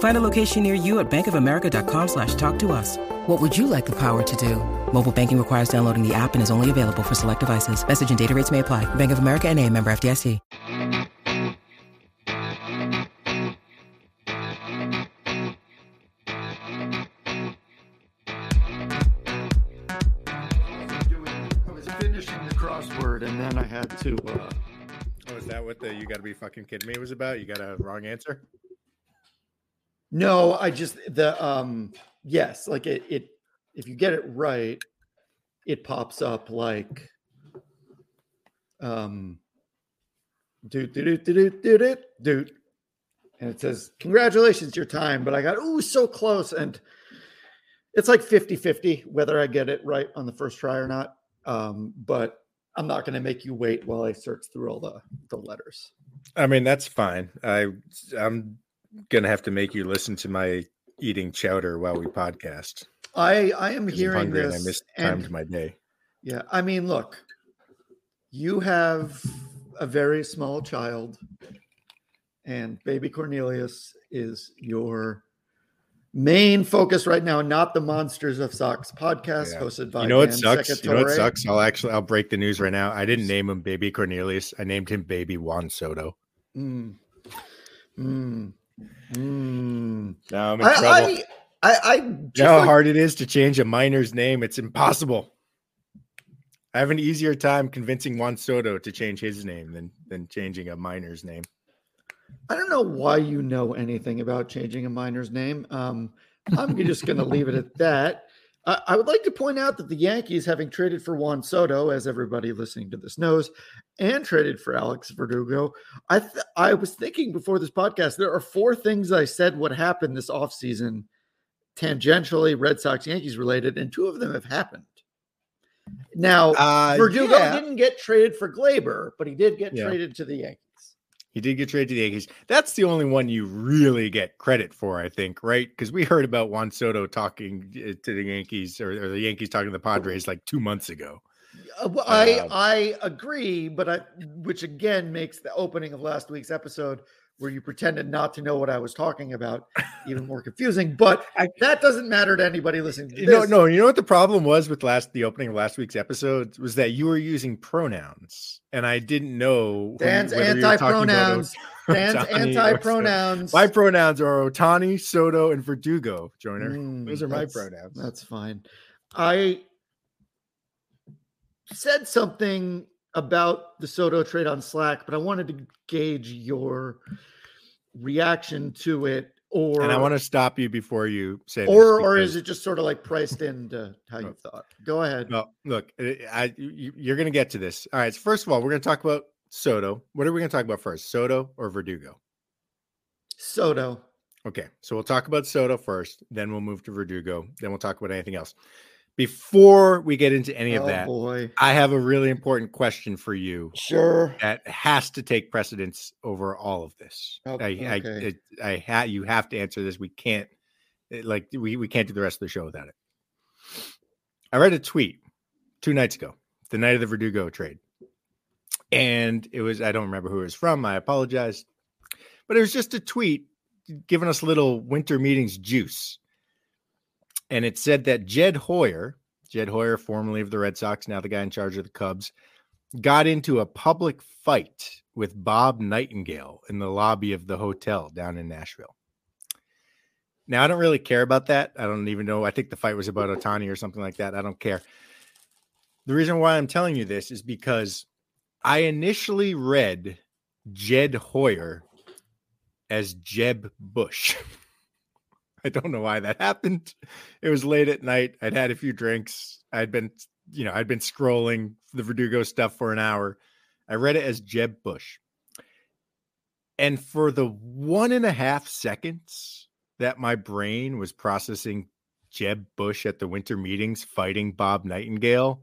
Find a location near you at bankofamerica.com slash talk to us. What would you like the power to do? Mobile banking requires downloading the app and is only available for select devices. Message and data rates may apply. Bank of America and a member FDIC. I was finishing the crossword and then I had to. Uh, Oh, is that what the you got to be fucking kidding me was about? You got a wrong answer? No, I just the um yes, like it it if you get it right, it pops up like um do do do do do do doot and it says congratulations your time but i got oh so close and it's like 50-50 whether i get it right on the first try or not um but i'm not going to make you wait while i search through all the the letters I mean, that's fine. I I'm gonna have to make you listen to my eating chowder while we podcast. i i am hearing this and I missed and- timed my day. Yeah, I mean, look, you have a very small child, and baby Cornelius is your main focus right now, not the Monsters of Socks podcast Yeah. hosted by You know what Dan sucks? You know what sucks? I'll actually I'll break the news right now. I didn't name him Baby Cornelius. I named him Baby Juan Soto. Mm. Mm. Mm. Now I'm in I, trouble. I, I, I you know how like- hard it is to change a minor's name? It's impossible. I have an easier time convincing Juan Soto to change his name than than changing a minor's name. I don't know why you know anything about changing a minor's name. Um, I'm just going to leave it at that. I, I would like to point out that the Yankees, having traded for Juan Soto, as everybody listening to this knows, and traded for Alex Verdugo, I th- I was thinking before this podcast there are four things I said would happen this offseason, tangentially Red Sox Yankees related, and two of them have happened. Now, Uh, Verdugo yeah. didn't get traded for Gleyber, but he did get Yeah. traded to the Yankees. He did get traded to the Yankees. That's the only one you really get credit for, I think, right? Because we heard about Juan Soto talking uh, to the Yankees or, or the Yankees talking to the Padres like two months ago. Uh, well, I Uh, I agree, but I which again makes the opening of last week's episode where you pretended not to know what I was talking about even more confusing. But I- that doesn't matter to anybody listening to know, no, you know what the problem was with last the opening of last week's episode was that you were using pronouns, and I didn't know Dan's whether you were talking about anti-pronouns. Dan's Soto. anti-pronouns. My pronouns are Ohtani, Soto, and Verdugo. Joiner, Mm, those are my pronouns. That's fine. I said something about the Soto trade on Slack, but I wanted to gauge your reaction to it. Or and I want to stop you before you say, or or is it just sort of like priced into how you oh. thought? Go ahead. No, look, eh, I, I you're going to get to this. All right. So first of all, we're going to talk about Soto. What are we going to talk about first, Soto or Verdugo? Soto. Okay, so we'll talk about Soto first, then we'll move to Verdugo, then we'll talk about anything else. Before we get into any of oh that, boy. I have a really important question for you Sure. that has to take precedence over all of this. Oh, I, I, okay. it, I ha- you have to answer this. We can't, it- like, we, we can't do the rest of the show without it. I read a tweet two nights ago, the night of the Verdugo trade. And it was, I don't remember who it was from. I apologize. But it was just a tweet giving us little winter meetings juice. And it said that Jed Hoyer, Jed Hoyer, formerly of the Red Sox, now the guy in charge of the Cubs, got into a public fight with Bob Nightingale in the lobby of the hotel down in Nashville. Now, I don't really care about that. I don't even know. I think the fight was about Ohtani or something like that. I don't care. The reason why I'm telling you this is because I initially read Jed Hoyer as Jeb Bush. I don't know why that happened. It was late at night. I'd had a few drinks. I'd been, you know, I'd been scrolling the Verdugo stuff for an hour. I read it as Jeb Bush. And for the one and a half seconds that my brain was processing Jeb Bush at the winter meetings fighting Bob Nightingale,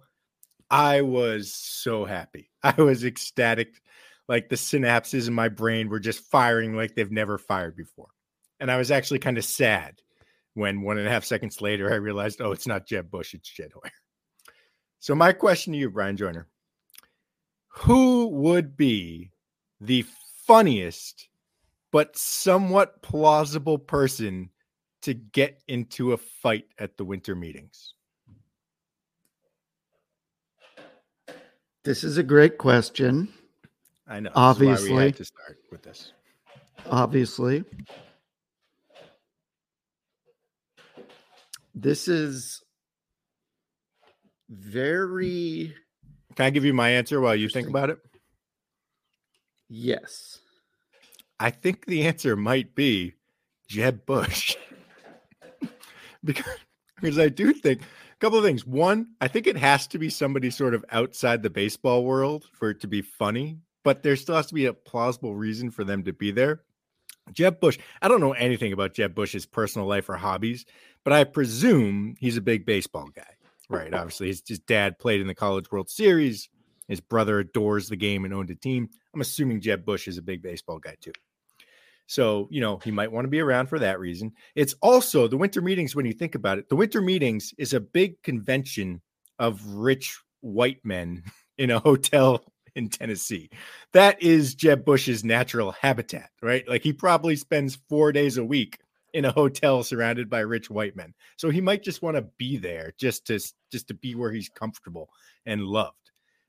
I was so happy. I was ecstatic. Like the synapses in my brain were just firing like they've never fired before. And I was actually kind of sad when one and a half seconds later I realized, oh, it's not Jeb Bush, it's Jed Hoyer. So, my question to you, Bryan Joiner who would be the funniest but somewhat plausible person to get into a fight at the winter meetings? This is a great question. I know. Obviously, to start with this. Obviously, this is very. Can I give you my answer while you think about it? Yes. I think the answer might be Jeb Bush. because, because I do think a couple of things. One, I think it has to be somebody sort of outside the baseball world for it to be funny, but there still has to be a plausible reason for them to be there. Jeb Bush, I don't know anything about Jeb Bush's personal life or hobbies, but I presume he's a big baseball guy, right? Obviously, his, his dad played in the College World Series. His brother adores the game and owned a team. I'm assuming Jeb Bush is a big baseball guy too. So, you know, he might want to be around for that reason. It's also the winter meetings, when you think about it, the winter meetings is a big convention of rich white men in a hotel in Tennessee. That is Jeb Bush's natural habitat, right? Like he probably spends four days a week in a hotel surrounded by rich white men. So he might just want to be there just to just to be where he's comfortable and loved.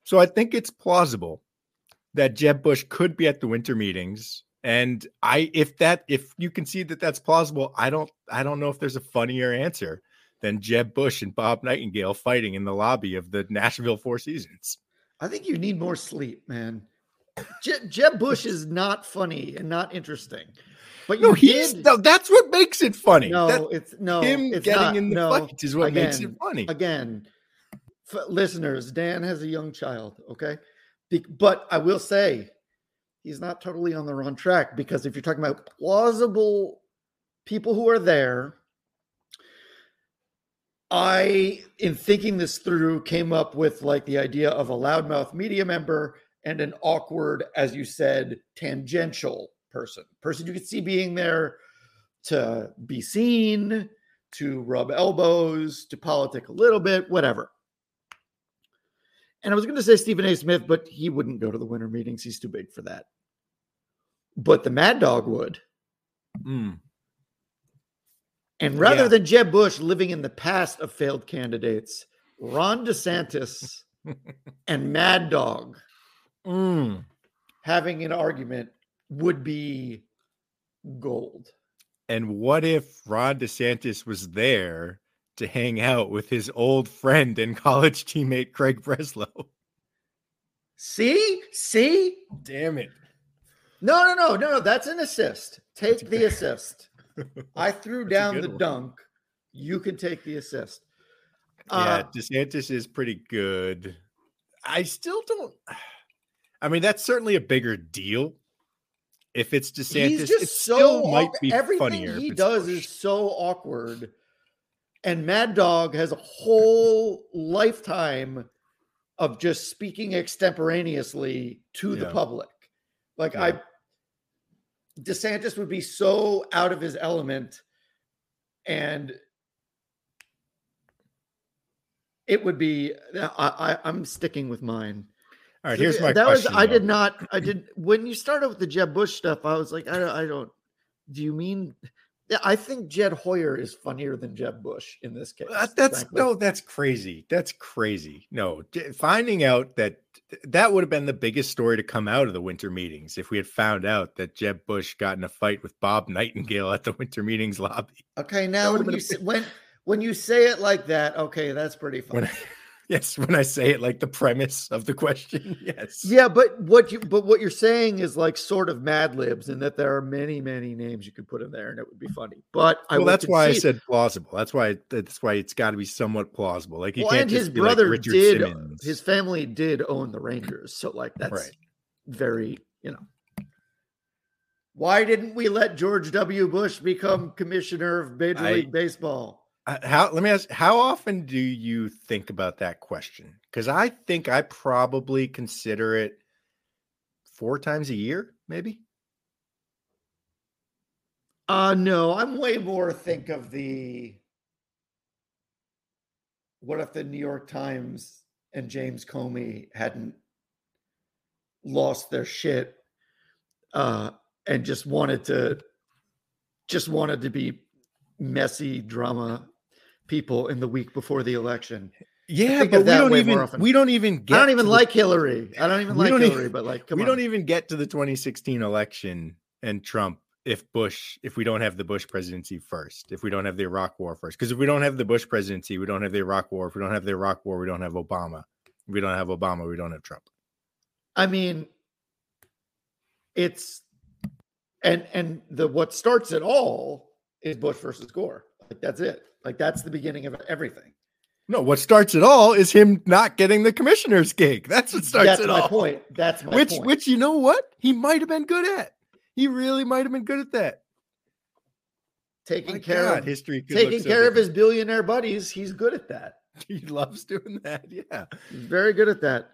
So I think it's plausible that Jeb Bush could be at the winter meetings and I if that if you can see that that's plausible, I don't I don't know if there's a funnier answer than Jeb Bush and Bob Nightingale fighting in the lobby of the Nashville Four Seasons. I think you need more sleep, man. Je- Jeb Bush is not funny and not interesting. But no, he's did... no, that's what makes it funny. No, that, it's no him it's getting not, in the no, fight is what again, makes it funny. Again, f- listeners, Dan has a young child. Okay, Be- but I will say he's not totally on the wrong track because if you're talking about plausible people who are there, I, in thinking this through, came up with like the idea of a loudmouth media member and an awkward, as you said, tangential person, person you could see being there to be seen, to rub elbows, to politic a little bit, whatever. And I was going to say Stephen A. Smith, but he wouldn't go to the winter meetings. He's too big for that. But the Mad Dog would. Mm. And rather Yeah. than Jeb Bush living in the past of failed candidates, Ron DeSantis and Mad Dog Mm. having an argument would be gold. And what if Ron DeSantis was there to hang out with his old friend and college teammate Craig Breslow? See? See? Damn it. No, no, no, no, no. That's an assist. Take the assist. I threw That's down the one. dunk. You can take the assist. yeah, Uh, DeSantis is pretty good. I still don't. I mean, that's certainly a bigger deal. If it's DeSantis, he's it just so still might be everything funnier. he does Bush. is so awkward. And Mad Dog has a whole lifetime of just speaking extemporaneously to the public. Like Yeah. I DeSantis would be so out of his element and it would be I, I I'm sticking with mine. All right, So here's my that question. was I did not I did when you started with the Jeb Bush stuff. I was like I don't, I don't. Do you mean? Yeah, I think Jed Hoyer is funnier than Jeb Bush in this case. Uh, that's frankly. no, that's crazy. That's crazy. No, finding out that that would have been the biggest story to come out of the winter meetings if we had found out that Jeb Bush got in a fight with Bob Nightingale at the winter meetings lobby. Okay, now when you a say, when when you say it like that, okay, that's pretty When funny. Yes, when I say it like the premise of the question, yes. Yeah, but what you but what you're saying is like sort of Mad Libs, and that there are many many names you could put in there, and it would be funny. But I well, that's why I said plausible. That's why that's why it's got to be somewhat plausible. Like you Well, can't his like brother Richard did. Uh, Simmons. His family did own the Rangers, so like that's Right. very you know. Why didn't we let George W. Bush become commissioner of Major I- League Baseball? Uh, How let me ask how often do you think about that question? Because I think I probably consider it four times a year, maybe. Uh no, I'm way more think of the what if the New York Times and James Comey hadn't lost their shit uh and just wanted to just wanted to be messy drama people in the week before the election. Yeah, but we don't even we don't even get I don't even the- like Hillary. I don't even like don't Hillary, even- but like come we on. don't even get to the 2016 election and Trump if Bush if we don't have the Bush presidency first, if we don't have the Iraq war first. Because if we don't have the Bush presidency, we don't have the Iraq war. If we don't have the Iraq war, we don't have Obama. If we don't have Obama, we don't have Trump. I mean, it's and and the what starts it all is Bush versus Gore. Like that's it. Like that's the beginning of everything. No, what starts it all is him not getting the commissioner's gig. That's what starts that's it my all. point. That's my which point. which you know what? He might have been good at. He really might have been good at that. taking My care God, of history taking so care of his billionaire buddies. He's good at that. He loves doing that. Yeah. He's very good at that.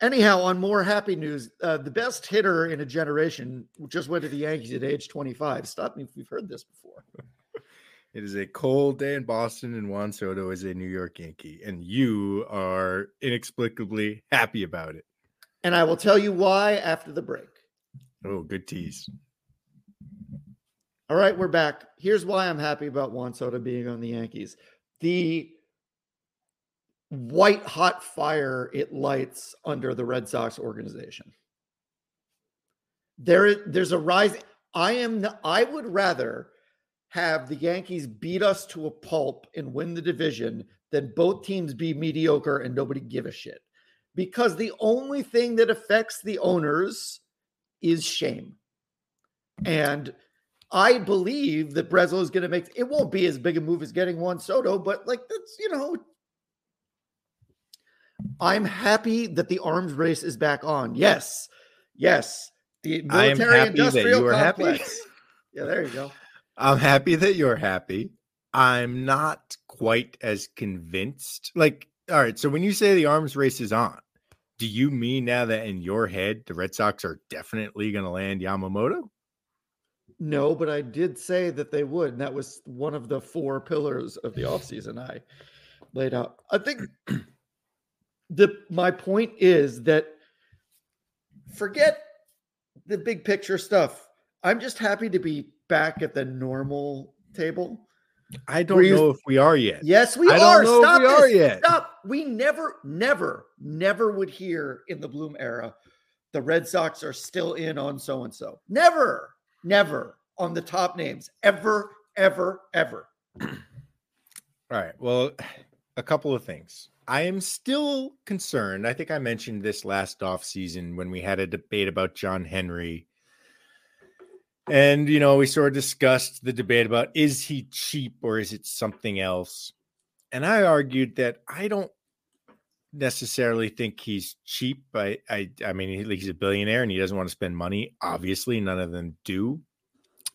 Anyhow, on more happy news, uh, the best hitter in a generation just went to the Yankees at age 25. Stop me if you've heard this before. It is a cold day in Boston, and Juan Soto is a New York Yankee, and you are inexplicably happy about it. And I will tell you why after the break. Oh, good tease. All right, we're back. Here's why I'm happy about Juan Soto being on the Yankees. The white hot fire it lights under the Red Sox organization. There is there's a rise. I am I would rather have the Yankees beat us to a pulp and win the division than both teams be mediocre and nobody give a shit. Because the only thing that affects the owners is shame. And I believe that Breslow is going to make it won't be as big a move as getting Juan Soto, but like that's you know, I'm happy that the arms race is back on. Yes, yes, the military industrial you are happy. complex. yeah, there you go. I'm happy that you're happy. I'm not quite as convinced. Like, all right, so when you say the arms race is on, do you mean now that in your head the Red Sox are definitely going to land Yamamoto? No, but I did say that they would, and that was one of the four pillars of the offseason I laid out. I think the my point is that forget the big picture stuff. I'm just happy to be back at the normal table. I don't Were know if we are yet. Yes, we I are. Stop we are yet. Stop. We never, never, never would hear in the Bloom era the Red Sox are still in on so and so. Never, never on the top names. Ever, ever, ever. All right. Well, a couple of things. I am still concerned. I think I mentioned this last off season when we had a debate about John Henry. And, you know, we sort of discussed the debate about is he cheap or is it something else? And I argued that I don't necessarily think he's cheap. I, I, I mean, he's a billionaire and he doesn't want to spend money. Obviously, none of them do.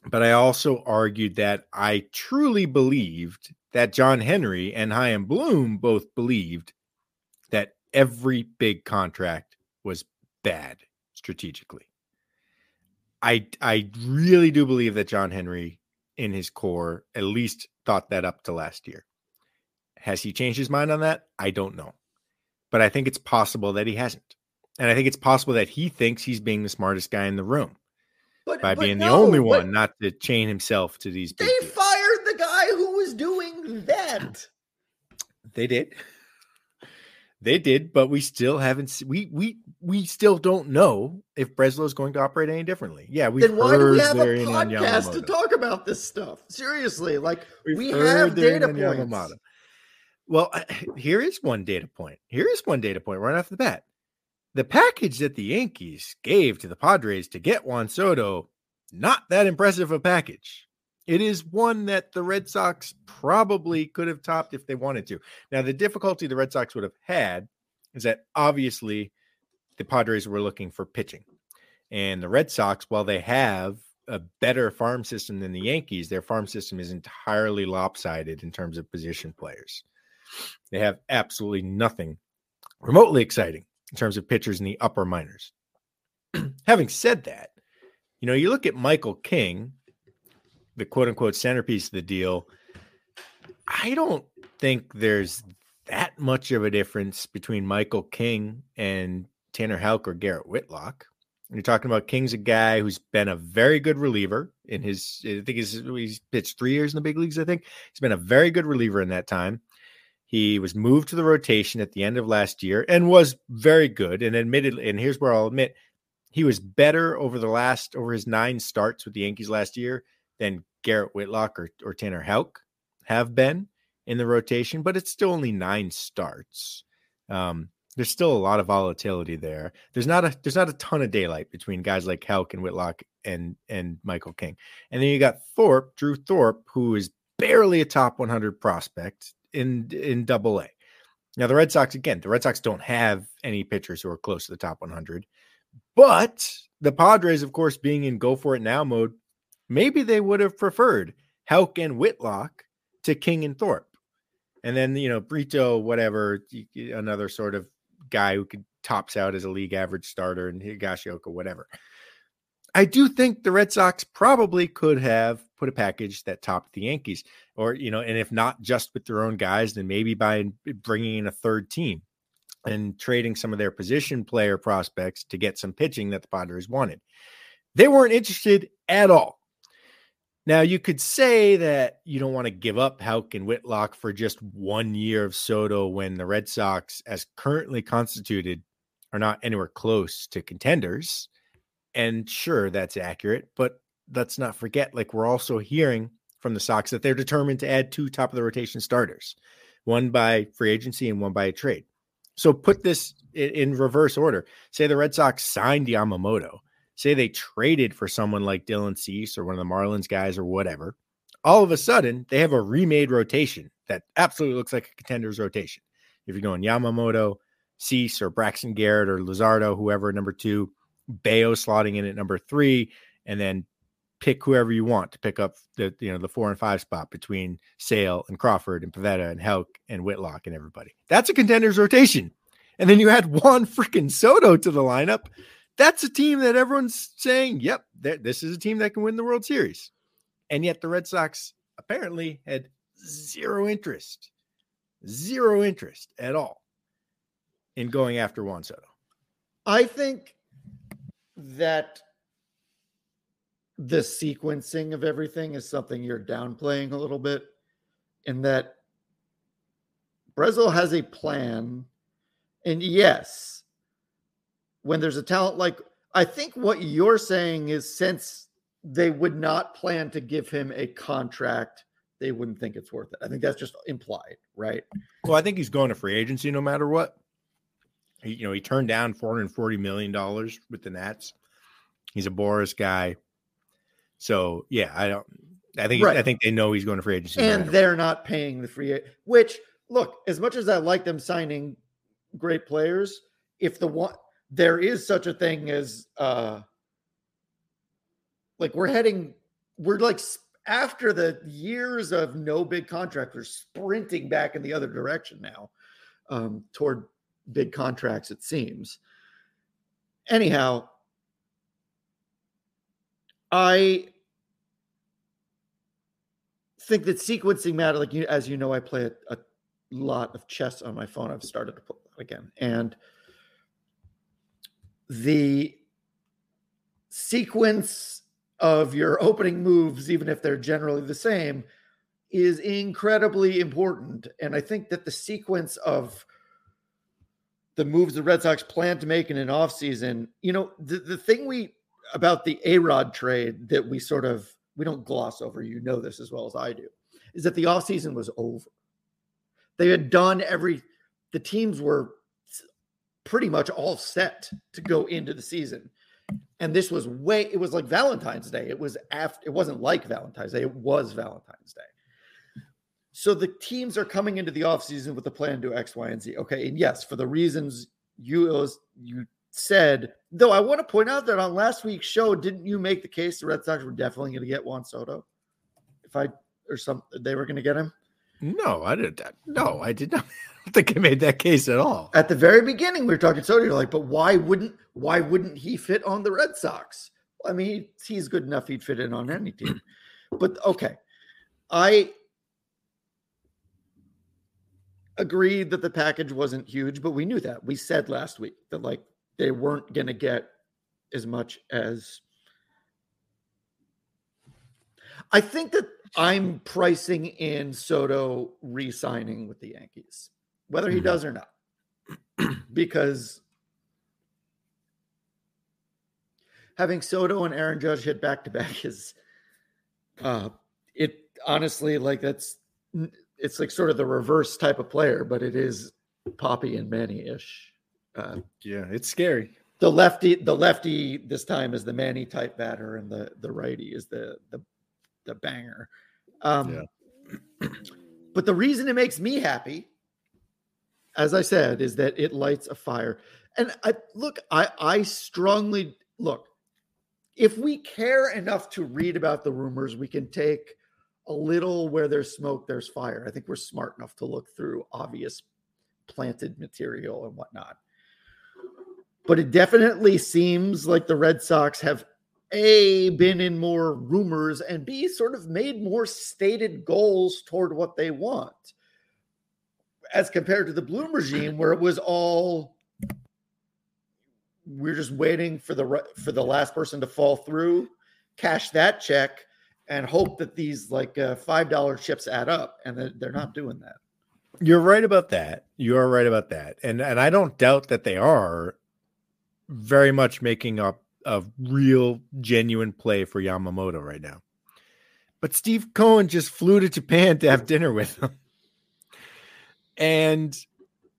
But I also argued that I truly believed that John Henry and Chaim Bloom both believed that every big contract was bad strategically. I I really do believe that John Henry in his core at least thought that up to last year. Has he changed his mind on that? I don't know. But I think it's possible that he hasn't. And I think it's possible that he thinks he's being the smartest guy in the room But by but being the only one not to chain himself to these They fired the guy who was doing that. They did. They did, but we still haven't. We we we still don't know if Breslow is going to operate any differently. Yeah, we've then why do we have a they're in on podcast to talk about this stuff? Seriously, like We've we have data points. Well, here is one data point. Here is one data point right off the bat. The package that the Yankees gave to the Padres to get Juan Soto, not that impressive a package. It is one that the Red Sox probably could have topped if they wanted to. Now, the difficulty the Red Sox would have had is that obviously the Padres were looking for pitching. And the Red Sox, while they have a better farm system than the Yankees, their farm system is entirely lopsided in terms of position players. They have absolutely nothing remotely exciting in terms of pitchers in the upper minors. Having said that, you know, you look at Michael King, the quote unquote centerpiece of the deal. I don't think there's that much of a difference between Michael King and Tanner Houck or Garrett Whitlock. You're talking about King's a guy who's been a very good reliever in his. I think he's, he's pitched three years in the big leagues. I think he's been a very good reliever in that time. He was moved to the rotation at the end of last year and was very good. And admitted, and here's where I'll admit, he was better over the last over his nine starts with the Yankees last year than Garrett Whitlock or, or Tanner Houck have been in the rotation. But it's still only nine starts. Um, there's still a lot of volatility there. There's not a there's not a ton of daylight between guys like Houck and Whitlock and and Michael King. And then you got Thorpe, Drew Thorpe, who is barely a top 100 prospect in in double A. Now the Red Sox again, the Red Sox don't have any pitchers who are close to the top 100. But the Padres of course being in go for it now mode, maybe they would have preferred Houck and Whitlock to King and Thorpe. And then, you know, Brito, whatever, another sort of guy who could tops out as a league average starter and Higashioka, whatever. I do think the Red Sox probably could have put a package that topped the Yankees, or you know, and if not just with their own guys, then maybe by bringing in a third team and trading some of their position player prospects to get some pitching that the Padres wanted. They weren't interested at all. Now you could say that you don't want to give up Houck and Whitlock for just one year of Soto when the Red Sox, as currently constituted, are not anywhere close to contenders. And sure, that's accurate, but let's not forget, like we're also hearing from the Sox that they're determined to add two top of the rotation starters, one by free agency and one by a trade. So put this in, reverse order. Say the Red Sox signed Yamamoto. Say they traded for someone like Dylan Cease or one of the Marlins guys or whatever. All of a sudden, they have a remade rotation that absolutely looks like a contender's rotation. If you're going Yamamoto, Cease, or Braxton Garrett, or Luzardo, whoever number two, Bello slotting in at number three, and then pick whoever you want to pick up the you know the four and five spot between Sale and Crawford and Pivetta and Houck and Whitlock and everybody. That's a contender's rotation. And then you add Juan freaking Soto to the lineup. That's a team that everyone's saying, yep, this is a team that can win the World Series. And yet the Red Sox apparently had zero interest, zero interest at all in going after Juan Soto. I think that the sequencing of everything is something you're downplaying a little bit, in that Breslow has a plan. And yes, when there's a talent like, I think what you're saying is since they would not plan to give him a contract, they wouldn't think it's worth it. I think that's just implied, right? Well, I think he's going to free agency no matter what. He, you know, he turned down 440 million dollars with the Nats. He's a Boras guy. So yeah, I don't. I think right. I think they know he's going to free agency, and they're not paying the free. Which look, as much as I like them signing great players, if the one there is such a thing as uh like we're heading, we're like after the years of no big contractors sprinting back in the other direction now um, toward big contracts, it seems. Anyhow, I think that sequencing matter, like you, as you know, I play a, a lot of chess on my phone. I've started to play that again, and the sequence of your opening moves, even if they're generally the same, is incredibly important. And I think that the sequence of the moves the Red Sox plan to make in an offseason, you know, the, the thing we about the A-Rod trade that we sort of we don't gloss over, you know this as well as I do, is that the offseason was over. They had done every the teams were pretty much all set to go into the season. And this was way it was like Valentine's Day. It was after it wasn't like Valentine's Day, it was Valentine's Day. So the teams are coming into the offseason with a plan to X, Y, and Z. Okay. And yes, for the reasons you you said, though I want to point out that on last week's show, didn't you make the case the Red Sox were definitely going to get Juan Soto? If I or some they were going to get him? No, I did that. No, I did not. Don't think I made that case at all. At the very beginning, we were talking Soto. You're like, but why wouldn't why wouldn't he fit on the Red Sox? I mean, he's good enough; he'd fit in on any team. But okay, I agreed that the package wasn't huge, but we knew that. We said last week that like they weren't going to get as much as. I think that I'm pricing in Soto re signing with the Yankees, whether he mm-hmm. does or not, because having Soto and Aaron Judge hit back to back is, uh, it honestly, like that's, it's like sort of the reverse type of player, but it is Papi and Manny ish. Uh, yeah, it's scary. The lefty, the lefty this time is the Manny type batter, and the the righty is the the the banger. Um, yeah. but the reason it makes me happy, as I said, is that it lights a fire. And I look, I I strongly look. If we care enough to read about the rumors, we can take a little where there's smoke, there's fire. I think we're smart enough to look through obvious planted material and whatnot but it definitely seems like the Red Sox have a been in more rumors and b sort of made more stated goals toward what they want as compared to the bloom regime where it was all we're just waiting for the for the last person to fall through cash that check and hope that these like uh, five dollar chips add up and they're not doing that you're right about that you are right about that and and i don't doubt that they are very much making up a real genuine play for Yamamoto right now. But Steve Cohen just flew to Japan to have dinner with him. And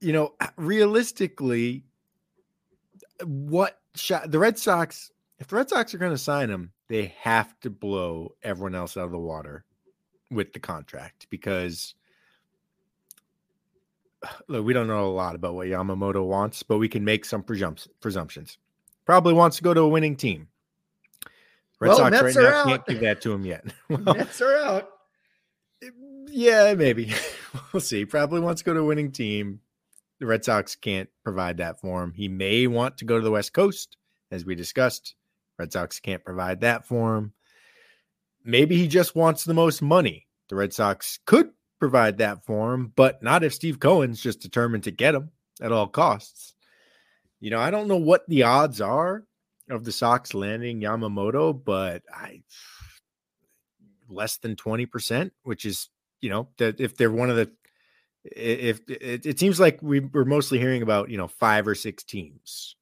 you know, realistically, what shot the Red Sox, if the Red Sox are going to sign him, they have to blow everyone else out of the water with the contract because look, we don't know a lot about what Yamamoto wants, but we can make some presumptions. Probably wants to go to a winning team. Red well, Sox Mets right now out. can't give that to him yet. well, Mets are out. Yeah, maybe. we'll see. Probably wants to go to a winning team. The Red Sox can't provide that for him. He may want to go to the West Coast, as we discussed. Red Sox can't provide that for him. Maybe he just wants the most money. The Red Sox could provide that for him, but not if Steve Cohen's just determined to get him at all costs. You know, I don't know what the odds are of the Sox landing Yamamoto, but I less than 20%, which is, you know, that if they're one of the if it, it seems like we're mostly hearing about, you know, five or six teams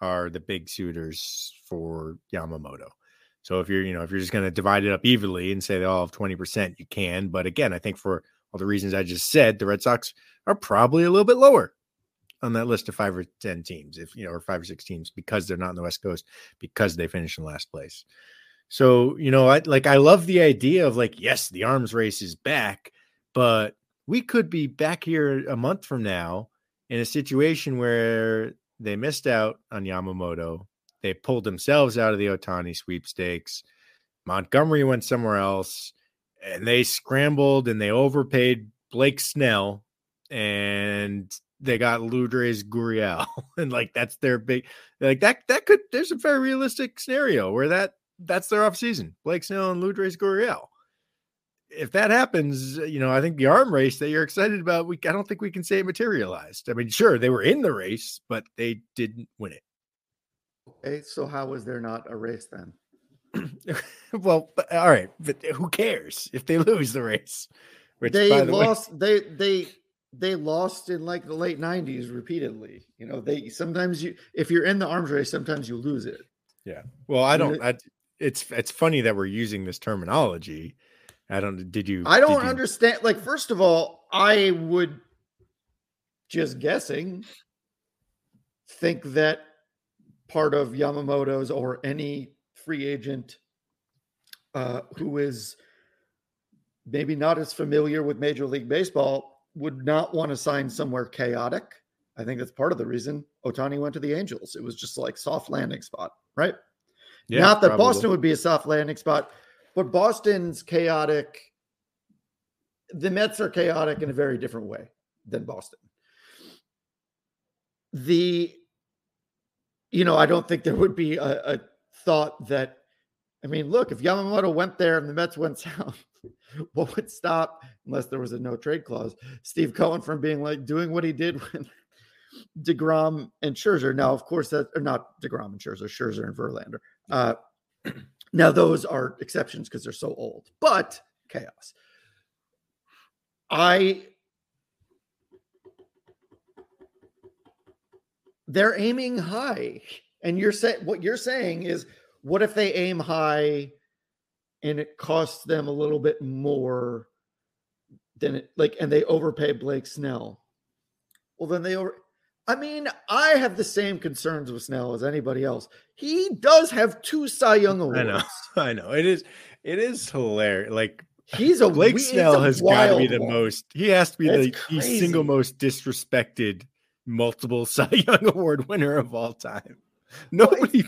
are the big suitors for Yamamoto. So if you're, you know, if you're just going to divide it up evenly and say they all have 20%, you can. But again, I think for all the reasons I just said, the Red Sox are probably a little bit lower on that list of five or 10 teams, if, you know, or five or six teams because they're not on the West Coast because they finished in last place. So, you know, I like, I love the idea of like, yes, the arms race is back, but we could be back here a month from now in a situation where they missed out on Yamamoto they pulled themselves out of the Ohtani sweepstakes. Montgomery went somewhere else, and they scrambled and they overpaid Blake Snell, and they got Lourdes Gurriel, and like that's their big like that that could there's a very realistic scenario where that that's their offseason. Blake Snell and Lourdes Gurriel. If that happens, you know, I think the arm race that you're excited about, we I don't think we can say it materialized. I mean, sure, they were in the race, but they didn't win it. Okay, so how was there not a race then? well, but, all right, but who cares if they lose the race? Which, they the lost. Way, they they they lost in like the late '90s repeatedly. You know, they sometimes you if you're in the arms race, sometimes you lose it. Yeah. Well, I don't. I, it's it's funny that we're using this terminology. I don't. Did you? I don't you, understand. Like, first of all, I would just guessing, think that part of Yamamoto's or any free agent uh, who is maybe not as familiar with Major League Baseball would not want to sign somewhere chaotic. I think that's part of the reason Ohtani went to the Angels. It was just like soft landing spot, right? Yeah, not that probably. Boston would be a soft landing spot, but Boston's chaotic. The Mets are chaotic in a very different way than Boston. The, you know, I don't think there would be a, a thought that, I mean, look, if Yamamoto went there and the Mets went south, what would stop, unless there was a no trade clause, Steve Cohen from being like doing what he did with DeGrom and Scherzer? Now, of course, that are not DeGrom and Scherzer, Scherzer and Verlander. Uh, now, those are exceptions because they're so old, but chaos. I they're aiming high. And you're saying what you're saying is what if they aim high and it costs them a little bit more than it like and they overpay Blake Snell? Well, then they over I mean, I have the same concerns with Snell as anybody else. He does have two Cy Young awards. I know. I know. It is it is hilarious. Like he's a Blake Snell has got to be the one. most. He has to be That's the, the single most disrespected multiple Cy Young Award winner of all time. Nobody,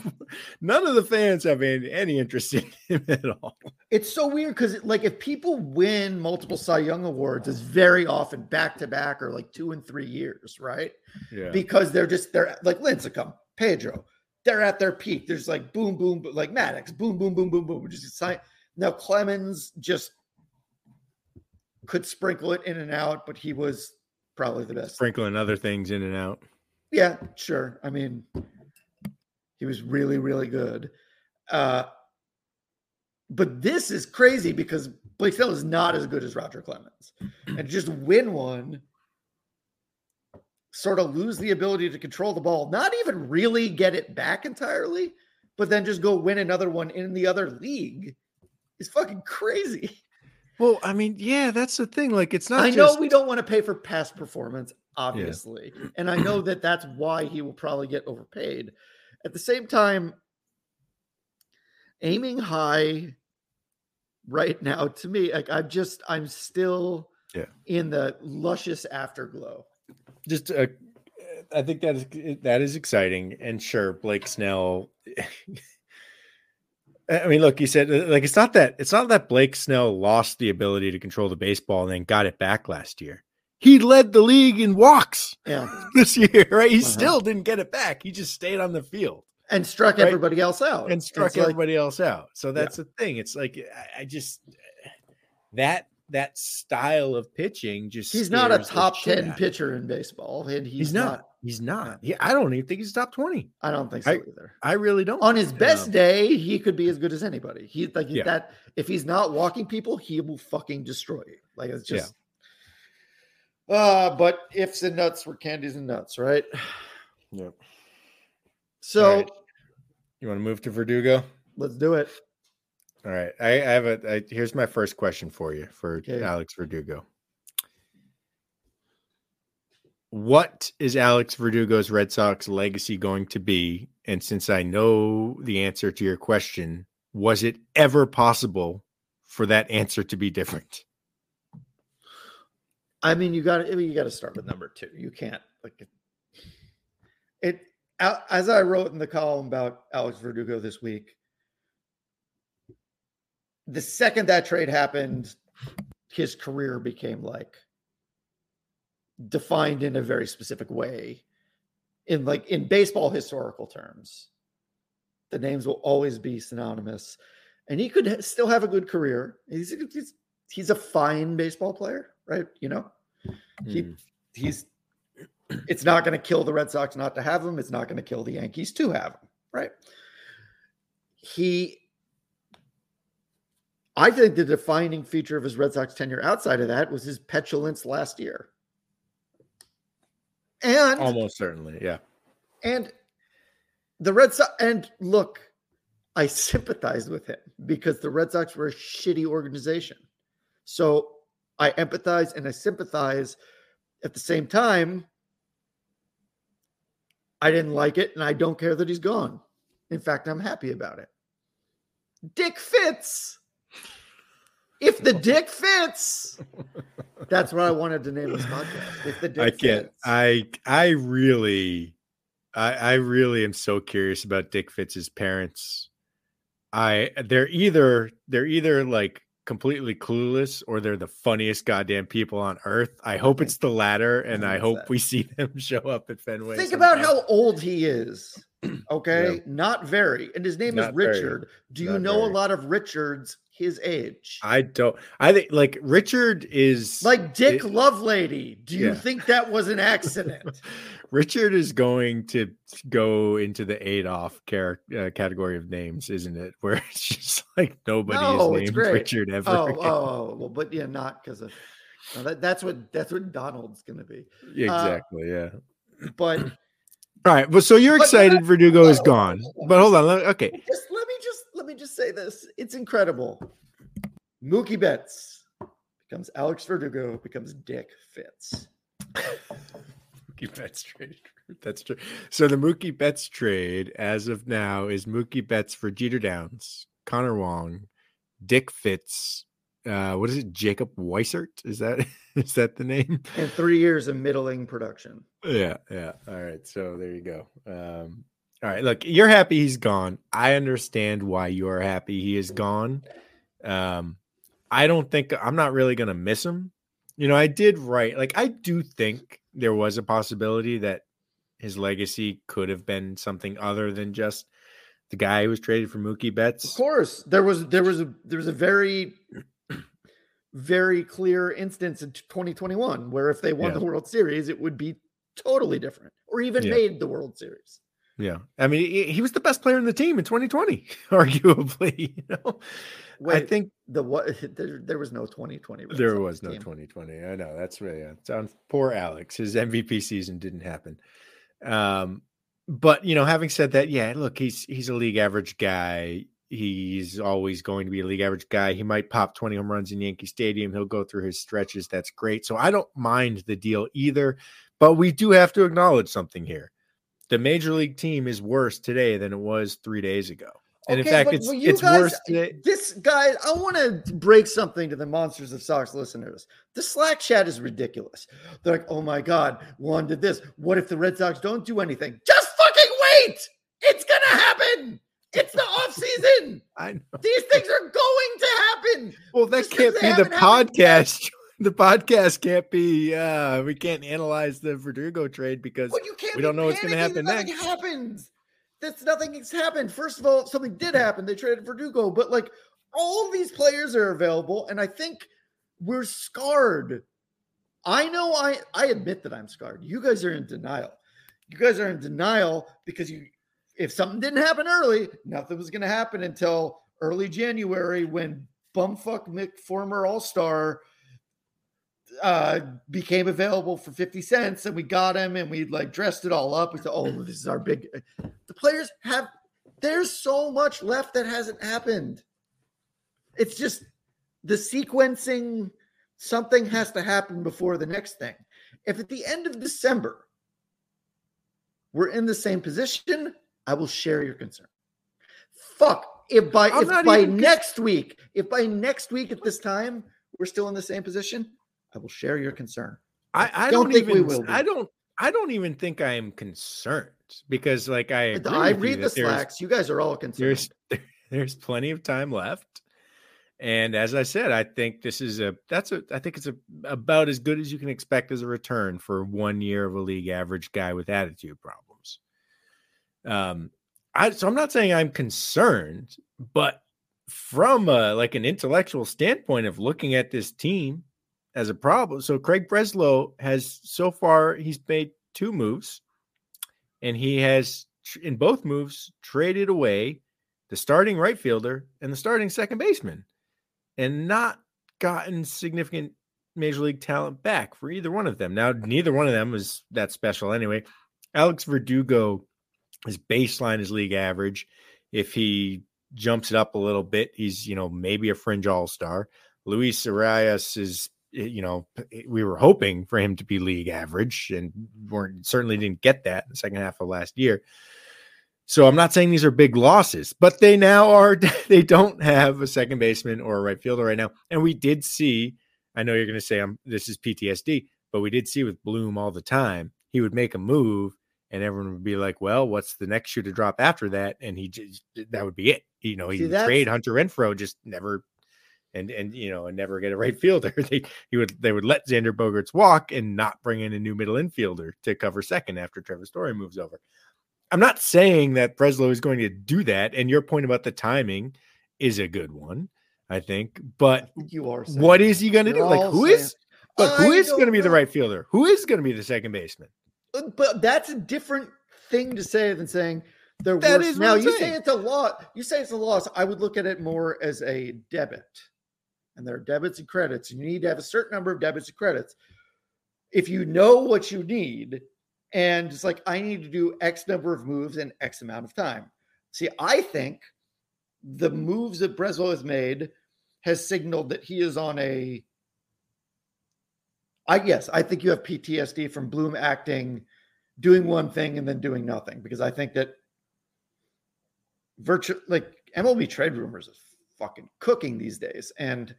none of the fans have any, any interest in him at all. It's so weird because, like, if people win multiple Cy Young awards, it's very often back to back or like two and three years, right? Yeah. Because they're just they're like Lincecum, Pedro, they're at their peak. There's like boom, boom, like Maddux, boom, boom, boom, boom, boom. Just sign. Now Clemens just could sprinkle it in and out, but he was probably the best. Sprinkling other things in and out. Yeah, sure. I mean, he was really, really good. Uh, but this is crazy because Blake Snell is not as good as Roger Clemens. And just win one, sort of lose the ability to control the ball, not even really get it back entirely, but then just go win another one in the other league is fucking crazy. Well, I mean, yeah, that's the thing. Like, it's not. I just... know we don't want to pay for past performance, obviously, yeah. and I know that that's why he will probably get overpaid. At the same time, aiming high right now to me, like I'm just, I'm still yeah. in the luscious afterglow. Just, uh, I think that is that is exciting, and sure, Blake Snell. I mean, look, you said uh, like it's not that it's not that Blake Snell lost the ability to control the baseball and then got it back last year. He led the league in walks yeah. this year, right? He uh-huh. still didn't get it back. He just stayed on the field and struck right? everybody else out. And struck it's everybody like, else out. So that's yeah. the thing. It's like I, I just that that style of pitching just he's not a top 10 pitcher in baseball and he's, he's not, not, he's not yeah i don't even think he's top 20 i don't think so I, either i really don't on his best day he could be as good as anybody he like yeah. that if he's not walking people he will fucking destroy you like it's just yeah. Uh but ifs and nuts were candies and nuts right yep so right. you want to move to verdugo let's do it all right. I, I have a. I, here's my first question for you for okay. Alex Verdugo. What is Alex Verdugo's Red Sox legacy going to be? And since I know the answer to your question, was it ever possible for that answer to be different? I mean, you got to you got to start with number two. You can't like it, it. As I wrote in the column about Alex Verdugo this week, the second that trade happened, his career became like defined in a very specific way in like in baseball historical terms the names will always be synonymous and he could still have a good career he's he's, he's a fine baseball player right you know mm. he hmm. he's it's not going to kill the red sox not to have him it's not going to kill the yankees to have him right he I think the defining feature of his Red Sox tenure outside of that was his petulance last year. And almost certainly, yeah. And the Red Sox, and look, I sympathized with him because the Red Sox were a shitty organization. So I empathize and I sympathize. At the same time, I didn't like it, and I don't care that he's gone. In fact, I'm happy about it. Dick fits. If the dick fits, that's what I wanted to name this podcast. If the dick I can't. fits. I I really, I I really am so curious about Dick Fitts's parents. I they're either they're either like completely clueless or they're the funniest goddamn people on earth. I hope it's the latter, and I hope we see them show up at Fenway. Think about how old he is. Okay, not very, and his name is Not very. Richard. Do you Not know a lot of Richards his age? I don't. I think like Richard is like Dick it- Lovelady. Do you Yeah. think that was an accident? Richard is going to go into the Adolf char- uh, category of names, isn't it? Where it's just like nobody No, is named. Richard ever. oh, again. oh, oh, well, but yeah, not because of no, that, that's what that's what Donald's gonna be. Yeah, exactly. yeah. But All right. Well, so you're excited Verdugo is gone, but hold on. Okay. just let me just let me just say this. It's incredible. Mookie Betts becomes Alex Verdugo, becomes Dick Fitts. Mookie Betts trade. That's true. So the Mookie Betts trade, as of now, is Mookie Betts for Jeter Downs, Connor Wong, Dick Fitts. Uh, what is it? Jacob Weissert? Is that is that the name? And three years of middling production. Yeah, yeah. All right. So there you go. Um, all right. Look, you're happy he's gone. I understand why you're happy he is gone. Um, I don't think I'm not really gonna miss him. You know, I did write like I do think there was a possibility that his legacy could have been something other than just the guy who was traded for Mookie Betts. Of course, there was there was a there was a very very clear instance in 2021 where if they won Yeah. the World Series, it would be totally different, or even Yeah. made the World Series. Yeah. I mean, he, was the best player in the team in 2020, arguably. You know, I think the what there, there was no 2020. Red There was no team. 2020. I know that's really yeah. It's on poor Alex. His MVP season didn't happen. Um, but you know, having said that, yeah, look, he's he's a league average guy. He's always going to be a league average guy. He might pop 20 home runs in Yankee Stadium. He'll go through his stretches. That's great. So I don't mind the deal either. But we do have to acknowledge something here. The major league team is worse today than it was three days ago. And in fact, it's it's guys- worse today. This guy, I want to break something to the Monsters of Sox listeners. The Slack chat is ridiculous. They're like, oh my God, one did this. What if the Red Sox don't do anything? Just fucking wait. It's going to happen. It's the off season. I know. These things are going to happen. Well, that Just can't be the haven't happened podcast. The podcast can't be. uh We can't analyze the Verdugo trade because can't we don't know what's gonna happen that Nothing next. happens. That's nothing has happened. First of all, something did happen. They traded Verdugo, but like all these players are available, and I think we're scarred. I know I I admit that I'm scarred. You guys are in denial. You guys are in denial because you if something didn't happen early, nothing was gonna happen until early January when bumfuck Mick, former all-star, uh became available for 50 cents and we got him and we like dressed it all up. We said, Oh, this is our big the players have there's so much left that hasn't happened. It's just the sequencing, something has to happen before the next thing. If at the end of December we're in the same position, I will share your concern. Fuck. If by I'm if by even next week, if by next week at this time we're still in the same position, I will share your concern. I, I don't don't, think we even. will. I don't. I don't even think I am concerned because, like, I I read the slacks. You guys are all concerned. There's there's plenty of time left, and as I said, I think this is a that's a I think it's a about as good as you can expect as a return for one year of a league average guy with attitude problems. Um, I so I'm not saying I'm concerned, but from a like an intellectual standpoint of looking at this team as a problem. So Craig Breslow has so far he's made two moves, and he has in both moves traded away the starting right fielder and the starting second baseman, and not gotten significant major league talent back for either one of them. Now, neither one of them is that special anyway. Alex Verdugo, his baseline is league average. If he jumps it up a little bit, he's you know maybe a fringe all star. Luis Urías is Eh, you know, eh, we were hoping for him to be league average and weren't certainly didn't get that in the second half of last year. So I'm not saying these are big losses, but they now are. They don't have a second baseman or a right fielder right now, and we did see. I know you're going to say I'm. This is PTSD, but we did see with Bloom all the time. He would make a move, and everyone would be like, "Well, what's the next shoe to drop after that?" And he just that would be it. You know, he see, trade Hunter Renfroe, just never, and and you know, and never get a right fielder. they he would they would let Xander Bogaerts walk and not bring in a new middle infielder to cover second after Trevor Story moves over. I'm not saying that Breslow is going to do that, and your point about the timing is a good one, I think. But you are what is he going to do? Like who is but who is going to be the right fielder? Who is going to be the second baseman? Uh, but that's a different thing to say than saying they're that worse. now you saying. say it's a loss. You say it's a loss. I would look at it more as a debit. And there are debits and credits, and you need to have a certain number of debits and credits. If you know what you need, and it's like I need to do X number of moves in X amount of time. See, I think the moves that Breslow has made has signaled that he is on a. I guess I think you have PTSD from Bloom acting, doing one thing and then doing nothing because I think that virtual like MLB trade rumors is fucking cooking these days and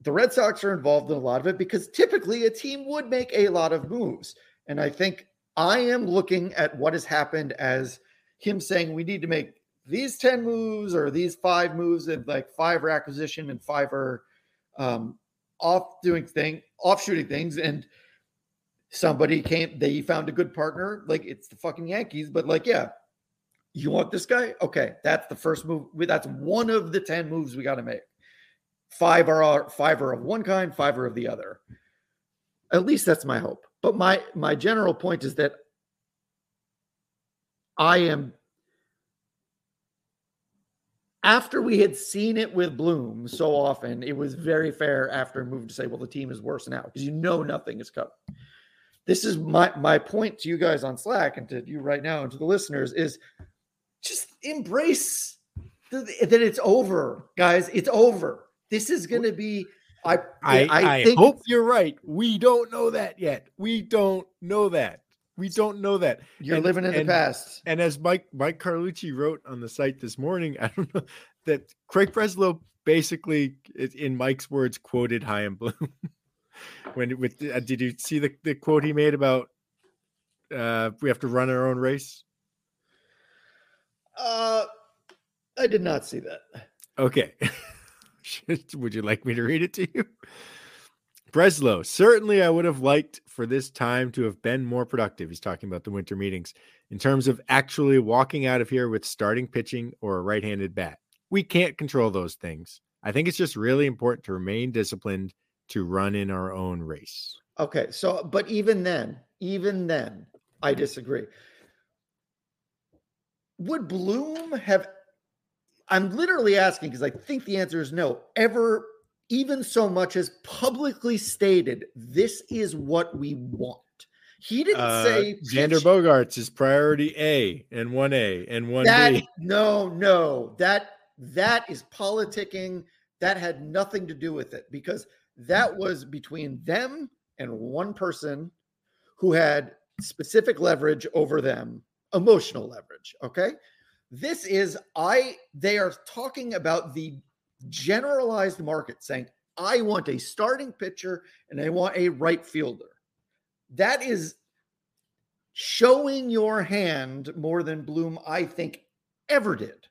the Red Sox are involved in a lot of it because typically a team would make a lot of moves. And I think I am looking at what has happened as him saying we need to make these 10 moves or these five moves and like five are acquisition and five are um, off doing thing, off shooting things. And somebody came, they found a good partner. Like it's the fucking Yankees, but like, yeah, you want this guy? Okay, that's the first move. That's one of the 10 moves we got to make. Five are five are of one kind, five are of the other. At least that's my hope. But my my general point is that I am after we had seen it with Bloom so often, it was very fair after a move to say, well, the team is worse now because you know nothing is coming. This is my my point to you guys on Slack and to you right now and to the listeners is just embrace the, that it's over, guys. It's over. This is going to be I I, I, I think, hope you're right. We don't know that yet. We don't know that. We don't know that. You're and, living in and, the past. And as Mike Mike Carlucci wrote on the site this morning, I don't know that Craig Breslow basically, in Mike's words, quoted Chaim Bloom. when with uh, did you see the, the quote he made about uh, we have to run our own race? Uh, I did not see that. Okay. would you like me to read it to you? Breslow, certainly I would have liked for this time to have been more productive. He's talking about the winter meetings in terms of actually walking out of here with starting pitching or a right handed bat. We can't control those things. I think it's just really important to remain disciplined to run in our own race. Okay. So, but even then, even then, I disagree. Would Bloom have I'm literally asking because I think the answer is no. Ever, even so much as publicly stated, this is what we want. He didn't uh, say Xander Bogaerts is priority A and one A and one B. No, no, that that is politicking. That had nothing to do with it because that was between them and one person who had specific leverage over them, emotional leverage. Okay. This is I they are talking about the generalized market saying I want a starting pitcher and I want a right fielder. That is showing your hand more than Bloom I think ever did.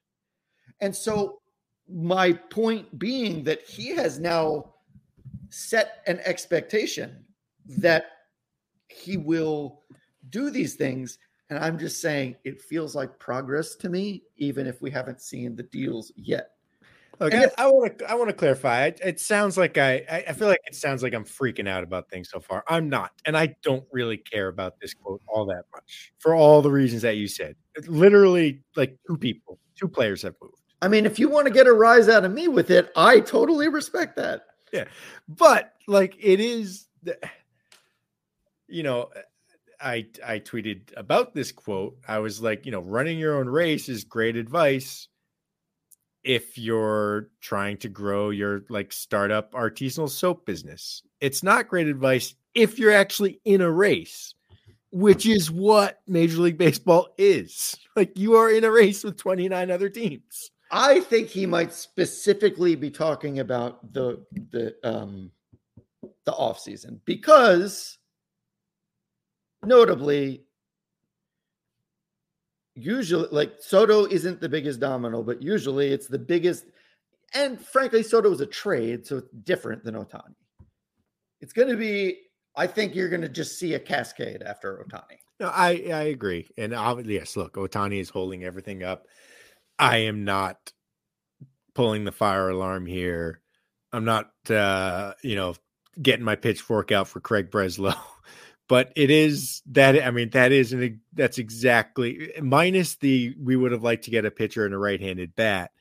And so my point being that he has now set an expectation that he will do these things and I'm just saying it feels like progress to me, even if we haven't seen the deals yet. Okay, if, I want to I want to clarify. It, it sounds like I I feel like it sounds like I'm freaking out about things so far. I'm not, and I don't really care about this quote all that much for all the reasons that you said. Literally, like two people, two players have moved. I mean, if you want to get a rise out of me with it, I totally respect that. Yeah, but like it is, you know, I I tweeted about this quote. I was like, you know, running your own race is great advice. if you're trying to grow your like startup artisanal soap business. It's not great advice if you're actually in a race, which is what Major League Baseball is. Like you are in a race with 29 other teams. I think he might specifically be talking about the the um the off season because notably usually like Soto isn't the biggest domino, but usually it's the biggest. And frankly, Soto is a trade, so it's different than Ohtani. It's going to be. I think you're going to just see a cascade after Ohtani. No, I I agree, and obviously, yes. Look, Ohtani is holding everything up. I am not pulling the fire alarm here. I'm not, uh, you know, getting my pitchfork out for Craig Breslow. But it is that I mean that is an that's exactly minus the we would have liked to get a pitcher and a right-handed bat.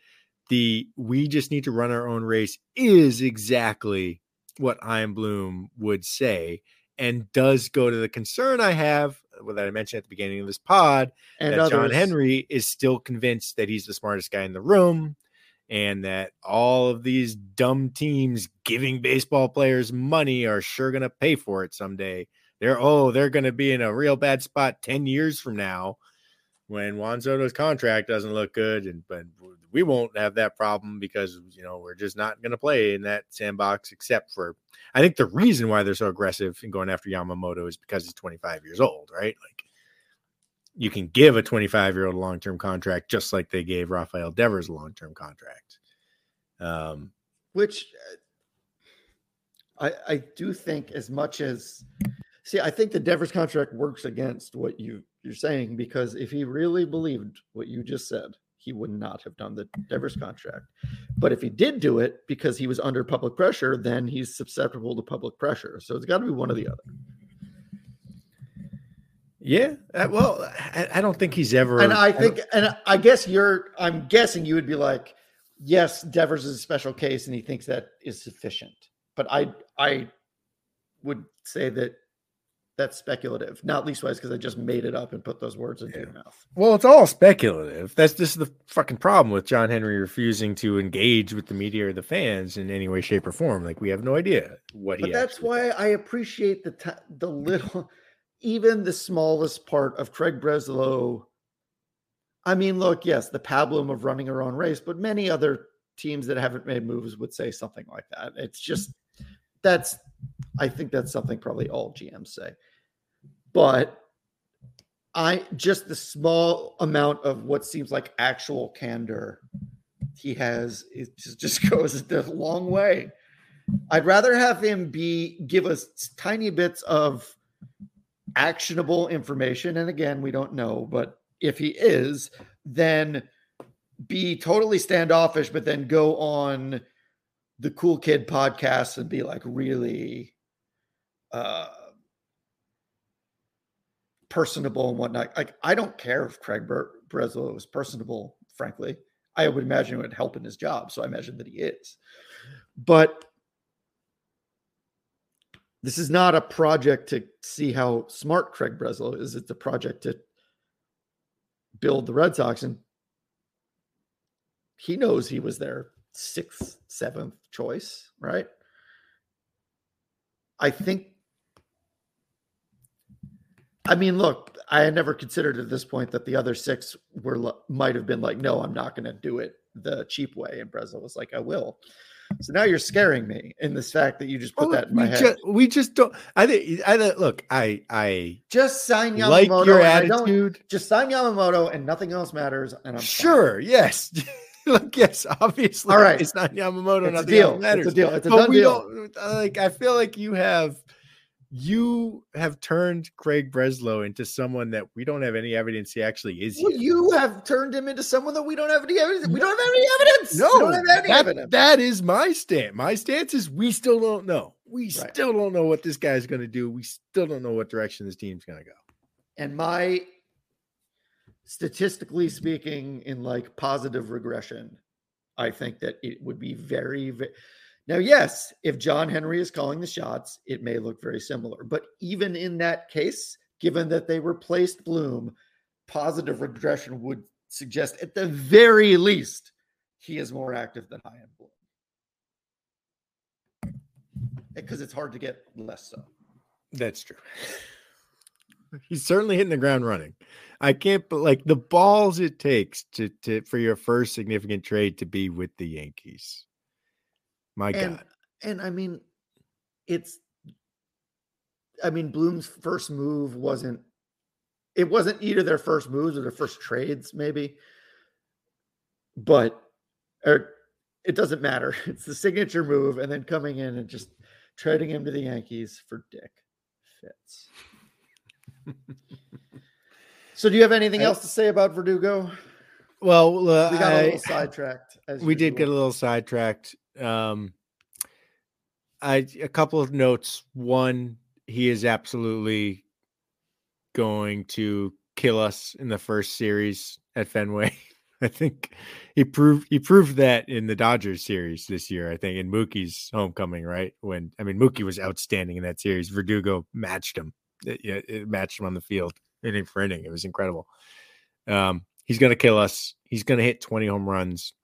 The we just need to run our own race is exactly what Chaim Bloom would say, and does go to the concern I have well, that I mentioned at the beginning of this pod and that others. John Henry is still convinced that he's the smartest guy in the room and that all of these dumb teams giving baseball players money are sure going to pay for it someday they're oh they're going to be in a real bad spot 10 years from now when Juan Soto's contract doesn't look good and but we won't have that problem because you know we're just not going to play in that sandbox except for I think the reason why they're so aggressive in going after Yamamoto is because he's 25 years old, right? Like you can give a 25 year old a long term contract just like they gave Rafael Devers a long term contract. Um, which uh, I I do think as much as See, I think the Devers contract works against what you you're saying because if he really believed what you just said, he would not have done the Devers contract. But if he did do it because he was under public pressure, then he's susceptible to public pressure. So it's got to be one or the other. Yeah, uh, well, I, I, don't think he's ever. And I think, and I guess you're. I'm guessing you would be like, yes, Devers is a special case, and he thinks that is sufficient. But I, I would say that that's speculative. Not least wise because I just made it up and put those words into yeah. your mouth. Well, it's all speculative. That's just the fucking problem with John Henry refusing to engage with the media or the fans in any way, shape, or form. Like we have no idea what but he. That's why I appreciate the t- the little, even the smallest part of Craig Breslow. I mean, look, yes, the pablum of running her own race, but many other teams that haven't made moves would say something like that. It's just that's I think that's something probably all GMs say. But I just the small amount of what seems like actual candor he has it just, just goes a long way. I'd rather have him be give us tiny bits of actionable information. And again, we don't know, but if he is, then be totally standoffish, but then go on the cool kid podcast and be like really uh personable and whatnot. Like I don't care if Craig Bre- Breslow is personable, frankly. I would imagine it would help in his job. So I imagine that he is. But this is not a project to see how smart Craig Breslow is. It's a project to build the Red Sox. And he knows he was their sixth, seventh choice, right? I think I mean, look, I had never considered at this point that the other six were might have been like, no, I'm not going to do it the cheap way. And Breslow was like, I will. So now you're scaring me in this fact that you just put well, that in my head. Just, we just don't. I think. I think. look. I. I just sign Yamamoto. Like your attitude. Just sign Yamamoto, and nothing else matters. And I'm sure. Fine. Yes. like yes, obviously. All right. It's not Yamamoto. It's a deal. It's a deal. It's a but done we deal. Don't, uh, like. I feel like you have you have turned Craig Breslow into someone that we don't have any evidence he actually is. Well, you have turned him into someone that we don't have any evidence. We don't have any evidence. No, any that, evidence. that is my stance. My stance is we still don't know. We right. still don't know what this guy's going to do. We still don't know what direction this team's going to go. And my statistically speaking, in like positive regression, I think that it would be very, very now, yes, if John Henry is calling the shots, it may look very similar. But even in that case, given that they replaced Bloom, positive regression would suggest at the very least he is more active than Chaim Bloom. Eh, because it's hard to get less so. That's true. He's certainly hitting the ground running. I can't but like the balls it takes to to for your first significant trade to be with the Yankees. My and, God. And I mean, it's I mean, Bloom's first move wasn't it wasn't either their first moves or their first trades, maybe. But or it doesn't matter. It's the signature move, and then coming in and just trading him to the Yankees for Dick Fitts. so, do you have anything else to say about Verdugo? Well, uh, we got a I- little sidetracked. As we did get a little sidetracked. Um, I a couple of notes. One, he is absolutely going to kill us in the first series at Fenway. I think he proved he proved that in the Dodgers series this year. I think in Mookie's homecoming, right? When I mean Mookie was outstanding in that series. Verdugo matched him. It, yeah, it matched him on the field inning for inning. It was incredible. Um, he's going to kill us. He's going to hit 20 home runs.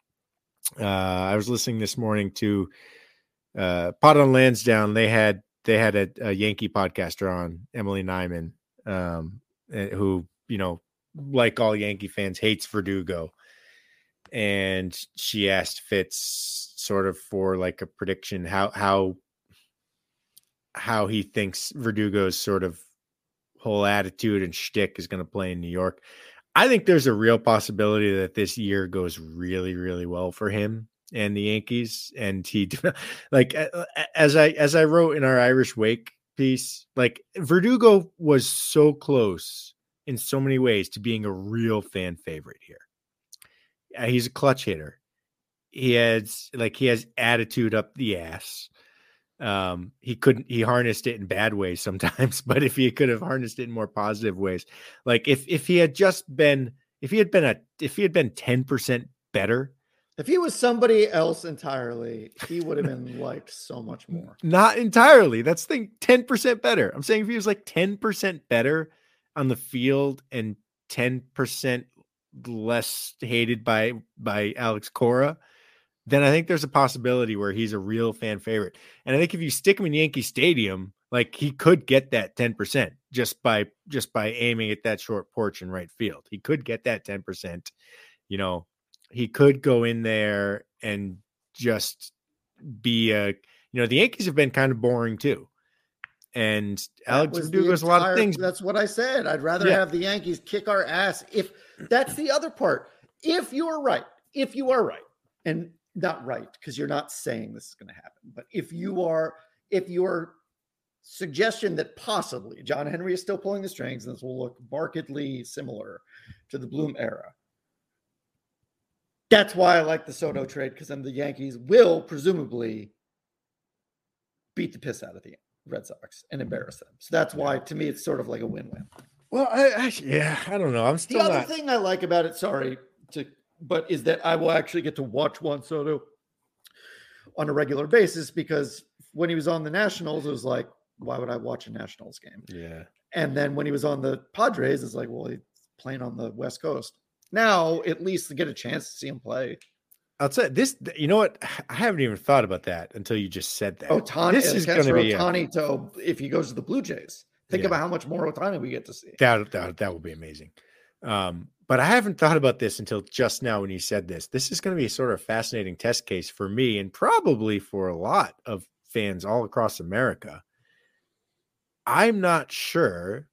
Uh, I was listening this morning to uh, Pot on Lansdowne. They had they had a, a Yankee podcaster on, Emily Nyman, um, eh, who you know, like all Yankee fans, hates Verdugo. And she asked Fitz sort of for like a prediction how how how he thinks Verdugo's sort of whole attitude and shtick is going to play in New York. I think there's a real possibility that this year goes really, really well for him and the Yankees. And he, like, as I as I wrote in our Irish Wake piece, like Verdugo was so close in so many ways to being a real fan favorite here. Uh, He's a clutch hitter. He has like he has attitude up the ass. Um, he couldn't he harnessed it in bad ways sometimes, but if he could have harnessed it in more positive ways, like if if he had just been if he had been a if he had been 10% better, If he was somebody else entirely, he would have been liked so much more. not entirely. That's the thing, 10% better. I'm saying if he was like 10% better on the field and 10% less hated by by Alex Cora, then I think there's a possibility where he's a real fan favorite. And I think if you stick him in Yankee Stadium, like he could get that 10% just by just by aiming at that short porch in right field. He could get that 10%. You know, he could go in there and just be a you know, the Yankees have been kind of boring too. And That Alex Verdugo has a lot of things. That's what I said. I'd rather Yeah. have the Yankees kick our ass. If that's the other part. If you are right, if you are right, and not right, because you're not saying this is going to happen, but if you are, if your suggestion that possibly John Henry is still pulling the strings, and this will look markedly similar to the Bloom era. That's why I like the Soto trade because then the Yankees will presumably beat the piss out of the Red Sox and embarrass them. So that's why, to me, it's sort of like a win-win. well, I, I yeah, I don't know. I'm still The other not. thing I like about it, sorry, to but is that I will actually get to watch Juan Soto on a regular basis because when he was on the Nationals, it was like, why would I watch a Nationals game? yeah. And then when he was on the Padres, it's like, well, he's playing on the West Coast. Now, at least get a chance to see him play. I'll say this. You know what? I haven't even thought about that until you just said that. Ohtani, this is going to be Ohtani to if he goes to the Blue Jays. Think Yeah. about how much more Ohtani we get to see. that that that would be amazing. Um, but I haven't thought about this until just now when you said this. This is going to be a sort of fascinating test case for me and probably for a lot of fans all across America. I'm not sure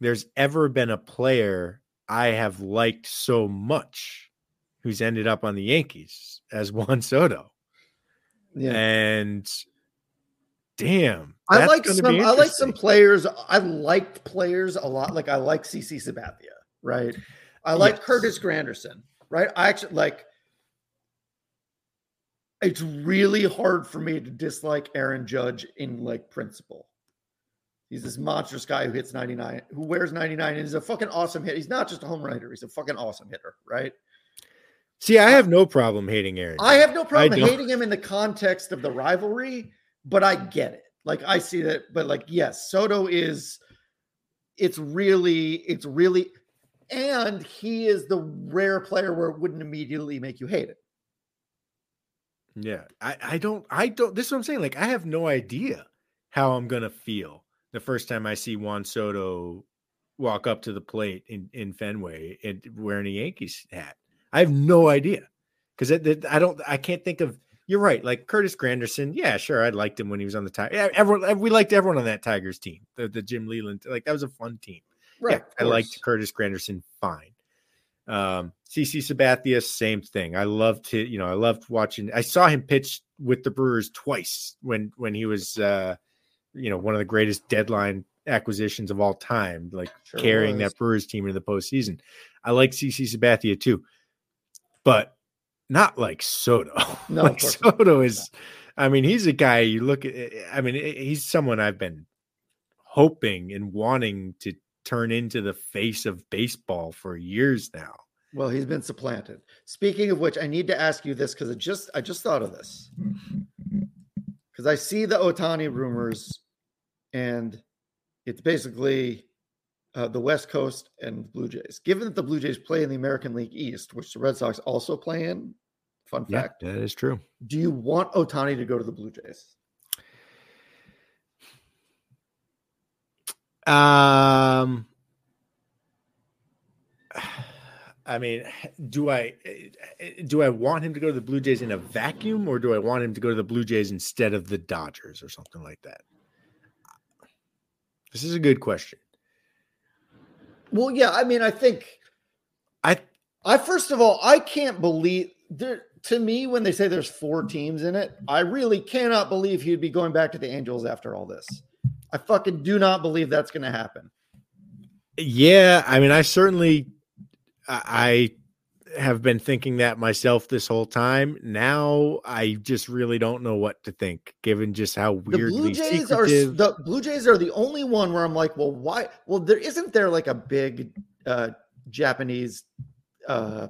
there's ever been a player I have liked so much who's ended up on the Yankees as Juan Soto. Yeah. And damn, I like some. I like some players. I liked players a lot. Like I like CC Sabathia, right? I like Yes. Curtis Granderson, right? I actually like. It's really hard for me to dislike Aaron Judge in like principle. He's this monstrous guy who hits 99, who wears 99, and he's a fucking awesome hit. He's not just a home run hitter, he's a fucking awesome hitter, right? See, I have no problem hating Aaron. I have no problem hating him in the context of the rivalry, but I get it. Like I see that, but like yes, Soto is it's really it's really and he is the rare player where it wouldn't immediately make you hate it. Yeah. I, I don't I don't this is what I'm saying. Like I have no idea how I'm gonna feel the first time I see Juan Soto walk up to the plate in, in Fenway and wearing a Yankees hat. I have no idea. Because I don't I can't think of you're right. Like Curtis Granderson, yeah, sure. I liked him when he was on the Tiger. Yeah, everyone we liked everyone on that Tigers team. The the Jim Leyland. like that was a fun team. Right. Yeah, I liked Curtis Granderson fine. Um, CC Sabathia, same thing. I loved to, you know, I loved watching. I saw him pitch with the Brewers twice when when he was, uh, you know, one of the greatest deadline acquisitions of all time, like sure carrying was. that Brewers team into the postseason. I like CC Sabathia too, but not like Soto. No, like Soto is. I mean, he's a guy you look at. I mean, he's someone I've been hoping and wanting to turn into the face of baseball for years now. Well, he's been supplanted. Speaking of which, I need to ask you this because I just I just thought of this. Because I see the Ohtani rumors, and it's basically uh, the West Coast and Blue Jays. Given that the Blue Jays play in the American League East, which the Red Sox also play in, fun yeah, fact. That is true. Do you want Ohtani to go to the Blue Jays? Um, I mean, do I do I want him to go to the Blue Jays in a vacuum, or do I want him to go to the Blue Jays instead of the Dodgers or something like that? This is a good question. Well, yeah, I mean, I think I I first of all, I can't believe there to me when they say there's four teams in it, I really cannot believe he'd be going back to the Angels after all this. I fucking do not believe that's going to happen. Yeah, I mean, I certainly, I have been thinking that myself this whole time. Now I just really don't know what to think, given just how weirdly the Blue Jays secretive. are the Blue Jays are the only one where I'm like, well, why? Well, there isn't there like a big uh, Japanese uh,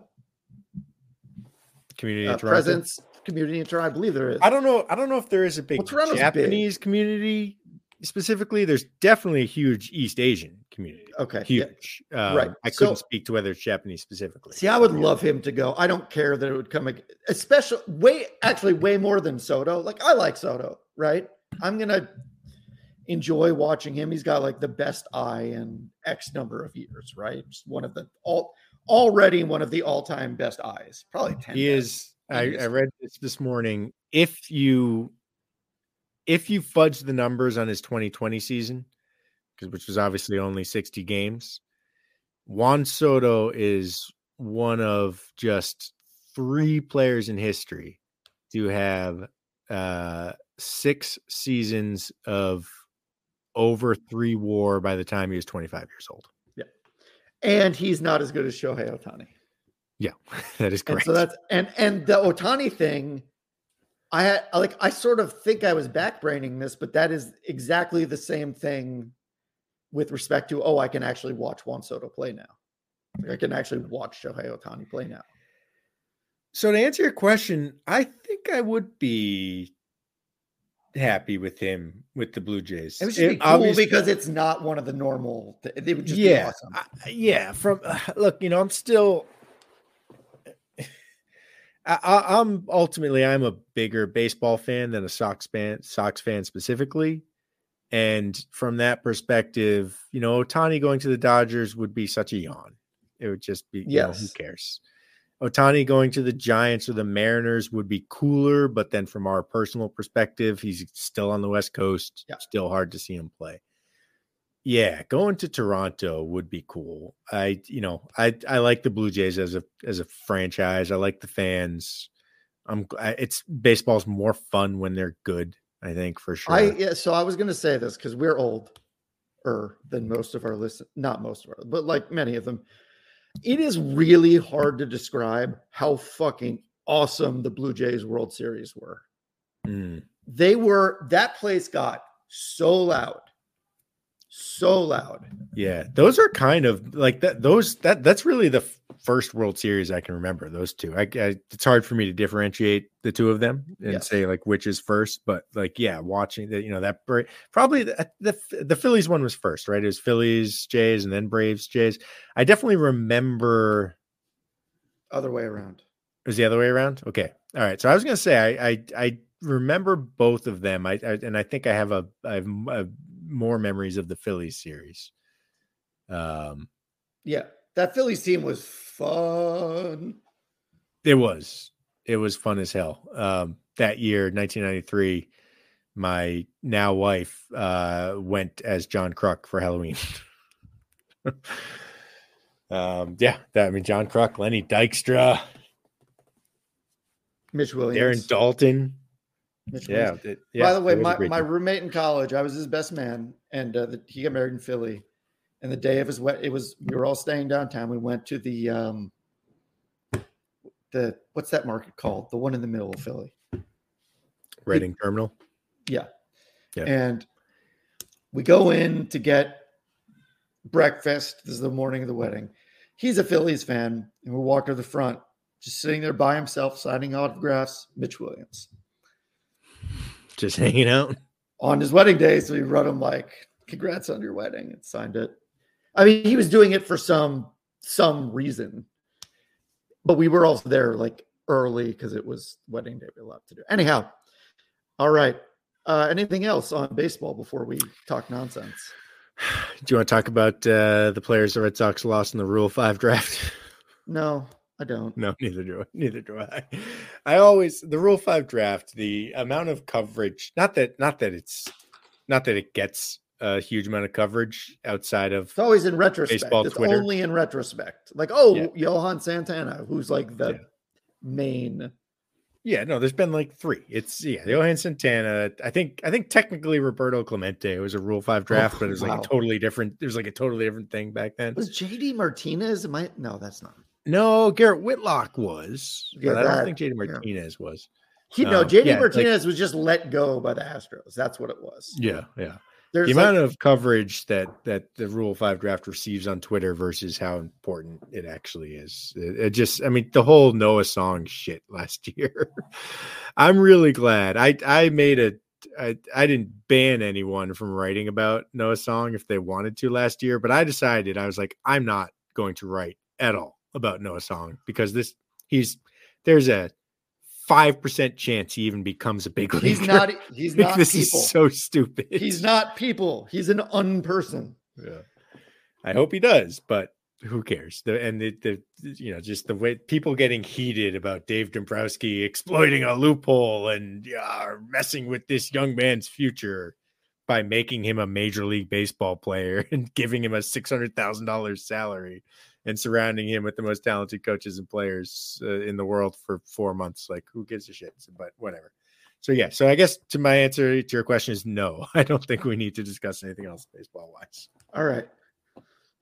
community uh, presence community in Toronto. I believe there is. I don't know. I don't know if there is a big well, Japanese big. community specifically, there's definitely a huge East Asian community. Okay, huge. Yeah. Um, right. I couldn't so, speak to whether it's Japanese specifically. See, I would love him to go. I don't care that it would come, especially way actually way more than Soto. Like I like Soto, right? I'm gonna enjoy watching him. He's got like the best eye in X number of years, right? Just one of the all already one of the all time best eyes. Probably ten. He is. I, I read this this morning. If you if you fudge the numbers on his 2020 season, which was obviously only 60 games, Juan Soto is one of just three players in history to have uh, six seasons of over three war by the time he was 25 years old. Yeah. And he's not as good as Shohei Ohtani. Yeah, that is correct. And so that's and and the Ohtani thing I had like I sort of think I was backbraining this, but that is exactly the same thing with respect to oh, I can actually watch Juan Soto play now. Like I can actually watch Shohei Ohtani play now. So to answer your question, I think I would be happy with him with the Blue Jays. It would just be cool because it's not one of the normal. It would just yeah, awesome. I, yeah. From uh, look, you know, I'm still I, am ultimately I'm a bigger baseball fan than a Sox fan, Sox fan specifically. And from that perspective, you know, Ohtani going to the Dodgers would be such a yawn. It would just be, yes. Know, who cares? Ohtani going to the Giants or the Mariners would be cooler, but then from our personal perspective, he's still on the West Coast. Yeah. Still hard to see him play. Yeah, going to Toronto would be cool. I, you know, I I like the Blue Jays as a as a franchise. I like the fans. I'm. It's baseball's more fun when they're good. I think for sure. I yeah. So I was going to say this because we're old, er than most of our listen. Not most of our, but like many of them. It is really hard to describe how fucking awesome the Blue Jays World Series were. Mm. They were. That place got so loud so loud. Yeah, those are kind of like that. Those that that's really the first World Series I can remember. Those two. I, I it's hard for me to differentiate the two of them and yes. say like which is first. But like, yeah, watching that, you know, that probably the, the the Phillies one was first, right? It was Phillies Jays and then Braves Jays. I definitely remember. Other way around. It was the other way around. Okay. All right. So I was to say I, I I remember both of them. I, I and I think I have a I have a, more memories of the Phillies series. Um, yeah, that Phillies team was fun. It was. It was fun as hell. Um, that year, 1993, my now wife uh, went as John Kruk for Halloween. um, yeah, that I mean John Kruk, Lenny Dykstra, Mitch Williams, Darren Daulton. Mitch yeah, it, yeah, By the way, my, my roommate in college, I was his best man, and uh, the, he got married in Philly. And the day of his wedding, it was we were all staying downtown. We went to the um, the what's that market called? The one in the middle of Philly. Reading Terminal. Yeah. yeah. And we go in to get breakfast. This is the morning of the wedding. He's a Phillies fan, and we walk to the front, just sitting there by himself, signing autographs. Mitch Williams, just hanging out on his wedding day. So we wrote him like, "Congrats on your wedding," and signed it. I mean, he was doing it for some some reason, but we were also there like early because it was wedding day. We lot to do. Anyhow, all right. Uh, anything else on baseball before we talk nonsense? Do you want to talk about uh, the players the Red Sox lost in the Rule Five draft? No, I don't. No, neither do I. Neither do I. I always the Rule Five draft. The amount of coverage. Not that. Not that it's. Not that it gets a huge amount of coverage outside of. It's always in retrospect. Baseball, it's Twitter. only in retrospect. Like, oh, yeah. Johan Santana, who's like the yeah. main yeah, no, there's been like three. It's yeah, Johan Santana. I think I think technically Roberto Clemente was a Rule Five oh, draft, oh, but it was wow. like a totally different. It was like a totally different thing back then. Was JD Martinez? Am I? No, that's not. No, Garrett Whitlock was. Yeah, but I don't think JD Martinez yeah. was. He, no, JD yeah, Martinez like, was just let go by the Astros. That's what it was. Yeah, yeah. There's the amount of coverage that that the Rule Five draft receives on Twitter versus how important it actually is. It, it just, I mean, the whole Noah Song shit last year. I'm really glad. I I made a I, I didn't ban anyone from writing about Noah Song if they wanted to last year, but I decided I was like, I'm not going to write at all about Noah Song because this he's there's a five percent chance he even becomes a big leaguer. He's not. He's not. this people. is so stupid. He's not people. He's an unperson. Yeah, I hope he does, but who cares? The and the, the you know just the way people getting heated about Dave Dombrowski exploiting a loophole and yeah, messing with this young man's future by making him a major league baseball player and giving him a six hundred thousand dollars salary and surrounding him with the most talented coaches and players uh, in the world for four months. Like, who gives a shit? But whatever. So yeah, so I guess to my answer to your question is no. I don't think we need to discuss anything else baseball wise. All right.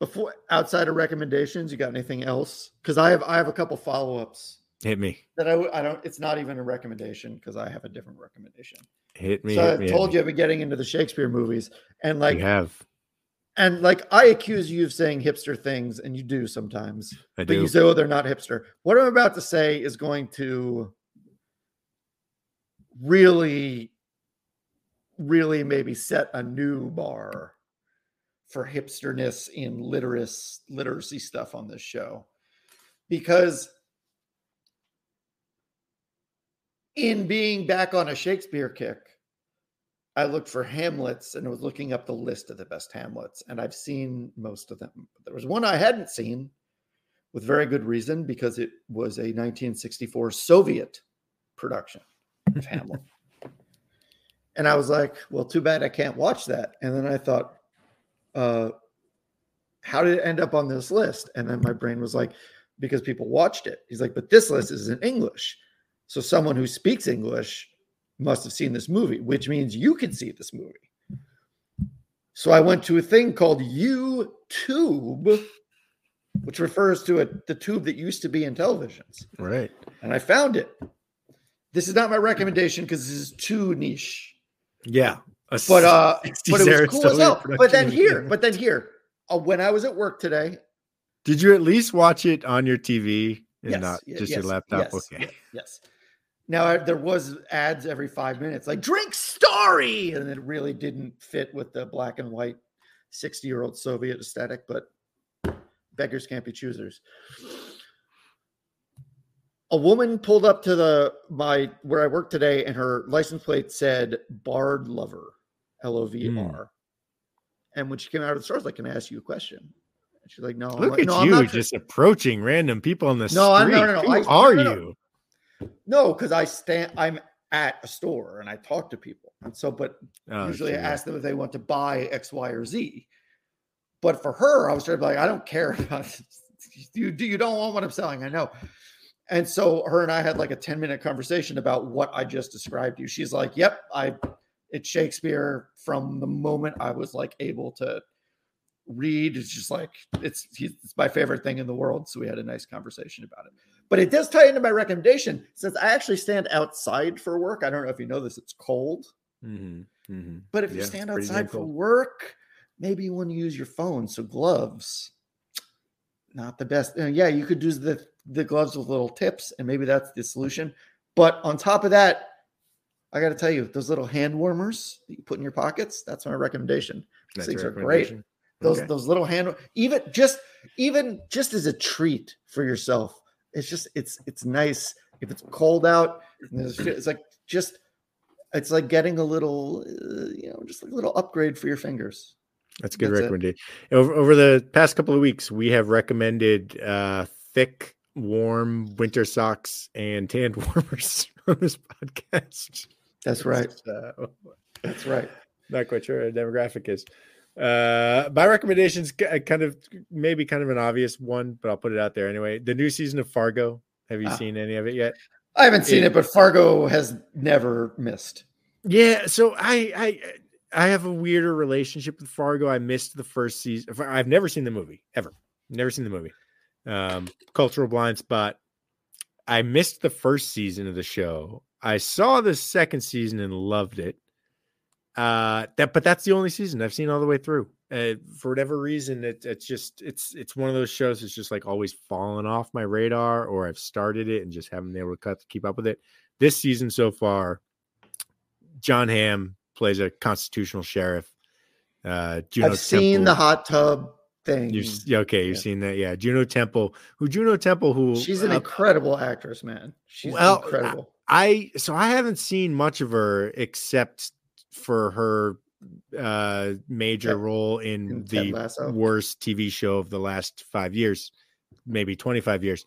Before outside of recommendations, you got anything else? Because I have I have a couple follow ups. Hit me. That I I don't. It's not even a recommendation because I have a different recommendation. Hit me. So hit I me, told you I've been getting into the Shakespeare movies, and like you have and like I accuse you of saying hipster things, and you do sometimes. I but do. you say, "Oh, they're not hipster." What I'm about to say is going to really, really maybe set a new bar for hipsterness in literacy literacy stuff on this show, because in being back on a Shakespeare kick I looked for Hamlets and I was looking up the list of the best Hamlets, and I've seen most of them. There was one I hadn't seen with very good reason because it was a 1964 Soviet production of Hamlet. And I was like, well, too bad I can't watch that. And then I thought, uh, how did it end up on this list? And then my brain was like, because people watched it. He's like, but this list is in English. So someone who speaks English must have seen this movie, which means you can see this movie. So I went to a thing called YouTube, which refers to a, the tube that used to be in televisions. Right. And I found it. This is not my recommendation because this is too niche. Yeah. But uh, but it was cool as hell. But then here, but then here, uh, when I was at work today, did you at least watch it on your TV and yes, not just yes, your laptop? Yes, okay. Yes. Now there was ads every five minutes, like drink story, and it really didn't fit with the black and white sixty-year-old Soviet aesthetic. But beggars can't be choosers. a woman pulled up to the my where I work today, and her license plate said "Bard Lover," L O V R. Hmm. And when she came out of the store, I was like, "Can I ask you a question?" And she's like, "No." I'm Look like, at no, I'm you not just approaching random people on the No, I'm- street. no, no, no, Who I- are no, no. you? No, because I stand. I'm at a store and I talk to people, and so but Oh, usually I ask them if they want to buy X, Y, or Z. But for her, I was trying to be like, I don't care about you. Do you don't want what I'm selling? I know. And so her and I had like a 10 minute conversation about what I just described to you. She's like, Yep, I it's Shakespeare from the moment I was like able to read. It's just like it's he's, it's my favorite thing in the world. So we had a nice conversation about it. But it does tie into my recommendation since I actually stand outside for work. I don't know if you know this, it's cold. Mhm, mhm. But if you stand outside for work, maybe you want to use your phone. So gloves, not the best. Uh, yeah, you could do the the gloves with little tips, and maybe that's the solution. But on top of that, I got to tell you, those little hand warmers that you put in your pockets, that's my recommendation. That's things are great. Those Okay. those little hand even just even just as a treat for yourself. It's just it's it's nice if it's cold out. and It's like just it's like getting a little uh, you know just like a little upgrade for your fingers. That's a good That's it. recommendation. Over, over the past couple of weeks, we have recommended uh, thick, warm winter socks and tanned warmers on this podcast. That's right. So, That's right. not quite sure what demographic is. Uh, my recommendations ki- kind of maybe kind of an obvious one, but I'll put it out there anyway. The new season of Fargo. Have you Ah. seen any of it yet? I haven't seen It- it, but Fargo has never missed. Yeah, so I I I have a weirder relationship with Fargo. I missed the first season. I've never seen the movie ever. Never seen the movie. Um, cultural blind spot. I missed the first season of the show. I saw the second season and loved it. Uh, that but that's the only season I've seen all the way through. Uh, for whatever reason, it, it's just it's it's one of those shows that's just like always fallen off my radar, or I've started it and just haven't been able to cut to keep up with it. This season so far, Jon Hamm plays a constitutional sheriff. Uh, Juno I've seen Temple- the hot tub thing. You've okay, you've Yeah. seen that, yeah. Juno Temple, who Juno Temple, who She's an uh, incredible actress, man. She's Well, incredible. I so I haven't seen much of her except for her uh major role in, in the worst TV show of the last five years, maybe 25 years.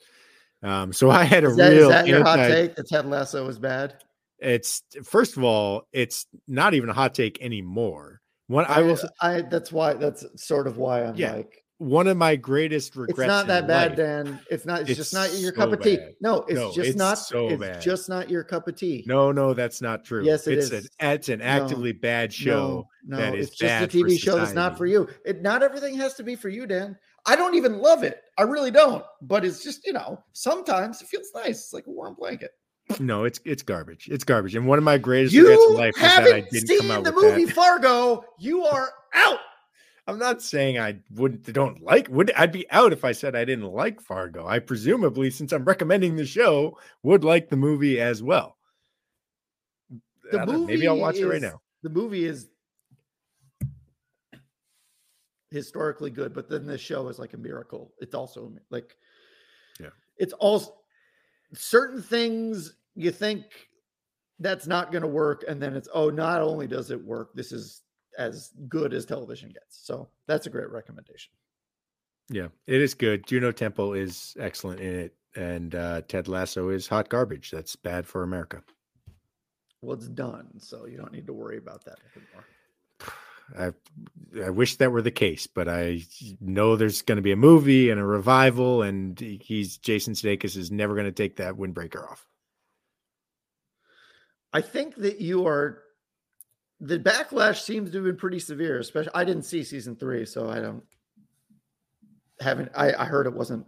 Um, so I had a Is that, is real that your hot take? That Ted Lasso was bad. it's first of all, it's not even a hot take anymore. One I will I that's why that's sort of why I'm Yeah, like one of my greatest regrets. it's not that bad, life- Dan. It's not. It's, It's just not your so cup of tea. bad. No, it's No, just it's not. so it's bad. just not your cup of tea. No, no, that's not true. Yes, it it's is. An, it's an actively bad show. No, no, is it's just a TV show that's not for you. It not everything has to be for you, Dan. I don't even love it. I really don't. But it's just you know sometimes it feels nice. It's like a warm blanket. No, it's it's garbage. It's garbage. And one of my greatest regrets in life is that I didn't seen come out the with movie that. Fargo. You are out. I'm not saying I wouldn't don't like would I'd be out if I said I didn't like Fargo. I presumably, since I'm recommending the show, would like the movie as well. The know, movie maybe I'll watch it right now. The movie is historically good, but then the show is like a miracle. It's also like, Yeah. it's all certain things you think that's not going to work, and then it's oh, not only does it work, this is as good as television gets. So that's a great recommendation. Yeah, it is good. Juno Temple is excellent in it, and uh, Ted Lasso is hot garbage. That's bad for America. Well, it's done, so you don't need to worry about that anymore. I I wish that were the case, but I know there's going to be a movie and a revival, and he's Jason Sudeikis is never going to take that windbreaker off. I think that you are the backlash seems to have been pretty severe, especially I didn't see season three, so I don't haven't I, I heard it wasn't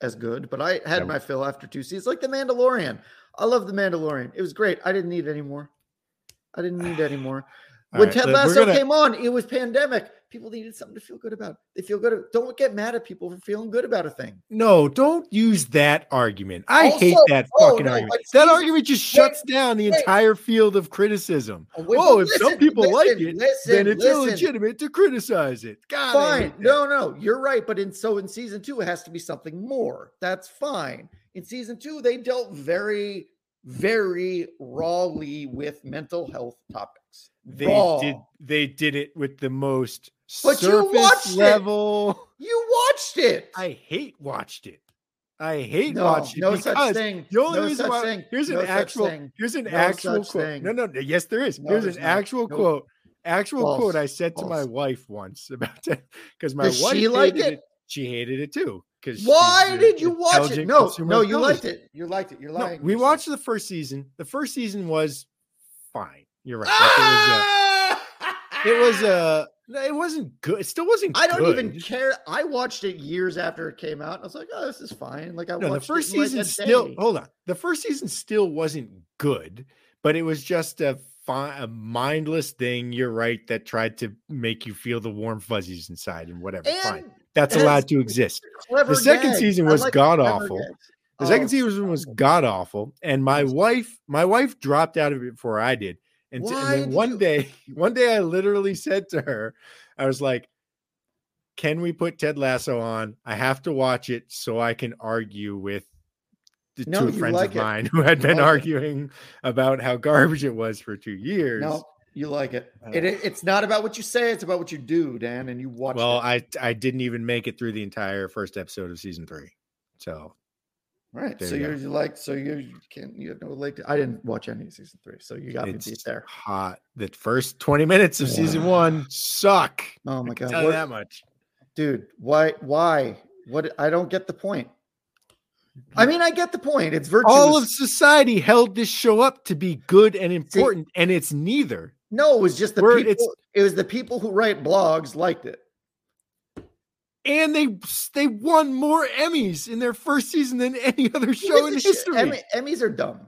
as good, but I had Yeah. my fill after two seasons. Like the Mandalorian. I love the Mandalorian. It was great. I didn't need any more. I didn't need any more. All When right, Ted Lasso gonna- came on, it was pandemic. People needed something to feel good about. They feel good. Don't get mad at people for feeling good about a thing. No, don't use that argument. I hate that oh, fucking no, argument. like that argument just wait, shuts down the wait. entire field of criticism. Oh, wait, oh, but if some listen, people like it, listen, then it's listen. illegitimate to criticize it. God, fine. No, no, you're right. But in so in season two, it has to be something more. That's fine. In season two, they dealt very, very rawly with mental health topics. They Raw. did they did it with the most But you surface watched it. You watched it. I hate watched it. I hate no, watched it no such thing. the only no reason why thing. here's an No actual thing. here's an No actual quote. thing. No, no, yes, there is. Here's there's an actual quote. Actual False. quote I said to my wife once about that because my Does wife she like hated it? She hated it too. Because Why did you watch it? No, no, you liked it. it. You liked it. You're No, lying. we watched the first season. The first season was fine. You're right. Like, it was. Uh, it was no, it wasn't good. It still wasn't. I don't even care. I watched it years after it came out. And I was like, oh, this is fine. Like I No, the watched first it in, like, season still. day. Hold on. The first season still wasn't good, but it was just a fi- a mindless thing. You're right that tried to make you feel the warm fuzzies inside and whatever. Fine, that's allowed to exist. The second gags. season was like god awful. The second Oh, season was god awful, and my wife, my wife dropped out of it before I did. And, t- and then one you- day, one day, I literally said to her, I was like, "Can we put Ted Lasso on? I have to watch it so I can argue with the No, two friends like of it. mine who had You been like it. arguing about how garbage it was for two years." No, you like it. Uh, It, it- It's not about what you say; it's about what you do, Dan. And you watch. well, it. I I didn't even make it through the entire first episode of season three, so right. there So you you're like. So you can you have no leg. To, I didn't watch any of season three, so you got me beat it's there. hot. The first twenty minutes of season one suck. Oh my god, what- that much. dude! Why? Why? What? I don't get the point. I mean, I get the point. It's virtuous. All of society held this show up to be good and important, and it's neither. no, it was just the We're- people. it's- It was the people who write blogs liked it. And they they won more Emmys in their first season than any other show in Who gives a shit? history. Emmy- Emmys are dumb.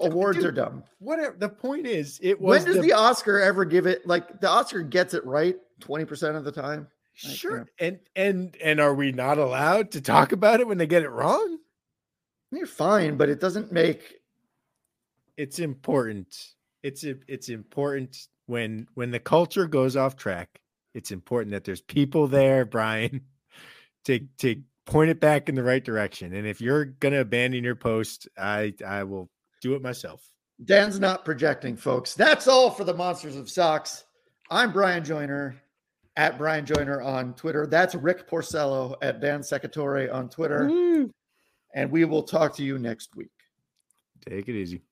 Awards Dude, are dumb. Whatever. The point is, it When does the, the, Oscar ever give it? Like the Oscar gets it right twenty percent of the time. like, sure. And and and are we not allowed to talk about it when they get it wrong? You're fine, but it doesn't make. It's important. It's it's important when when the culture goes off track. It's important that there's people there, Bryan, to to point it back in the right direction. And if you're gonna abandon your post, I I will do it myself. Dan's not projecting, folks. That's all for the Monsters of Sox. I'm Bryan Joiner at Bryan Joiner on Twitter. That's Rick Porcello at Dan Secatore on Twitter. Woo. And we will talk to you next week. Take it easy.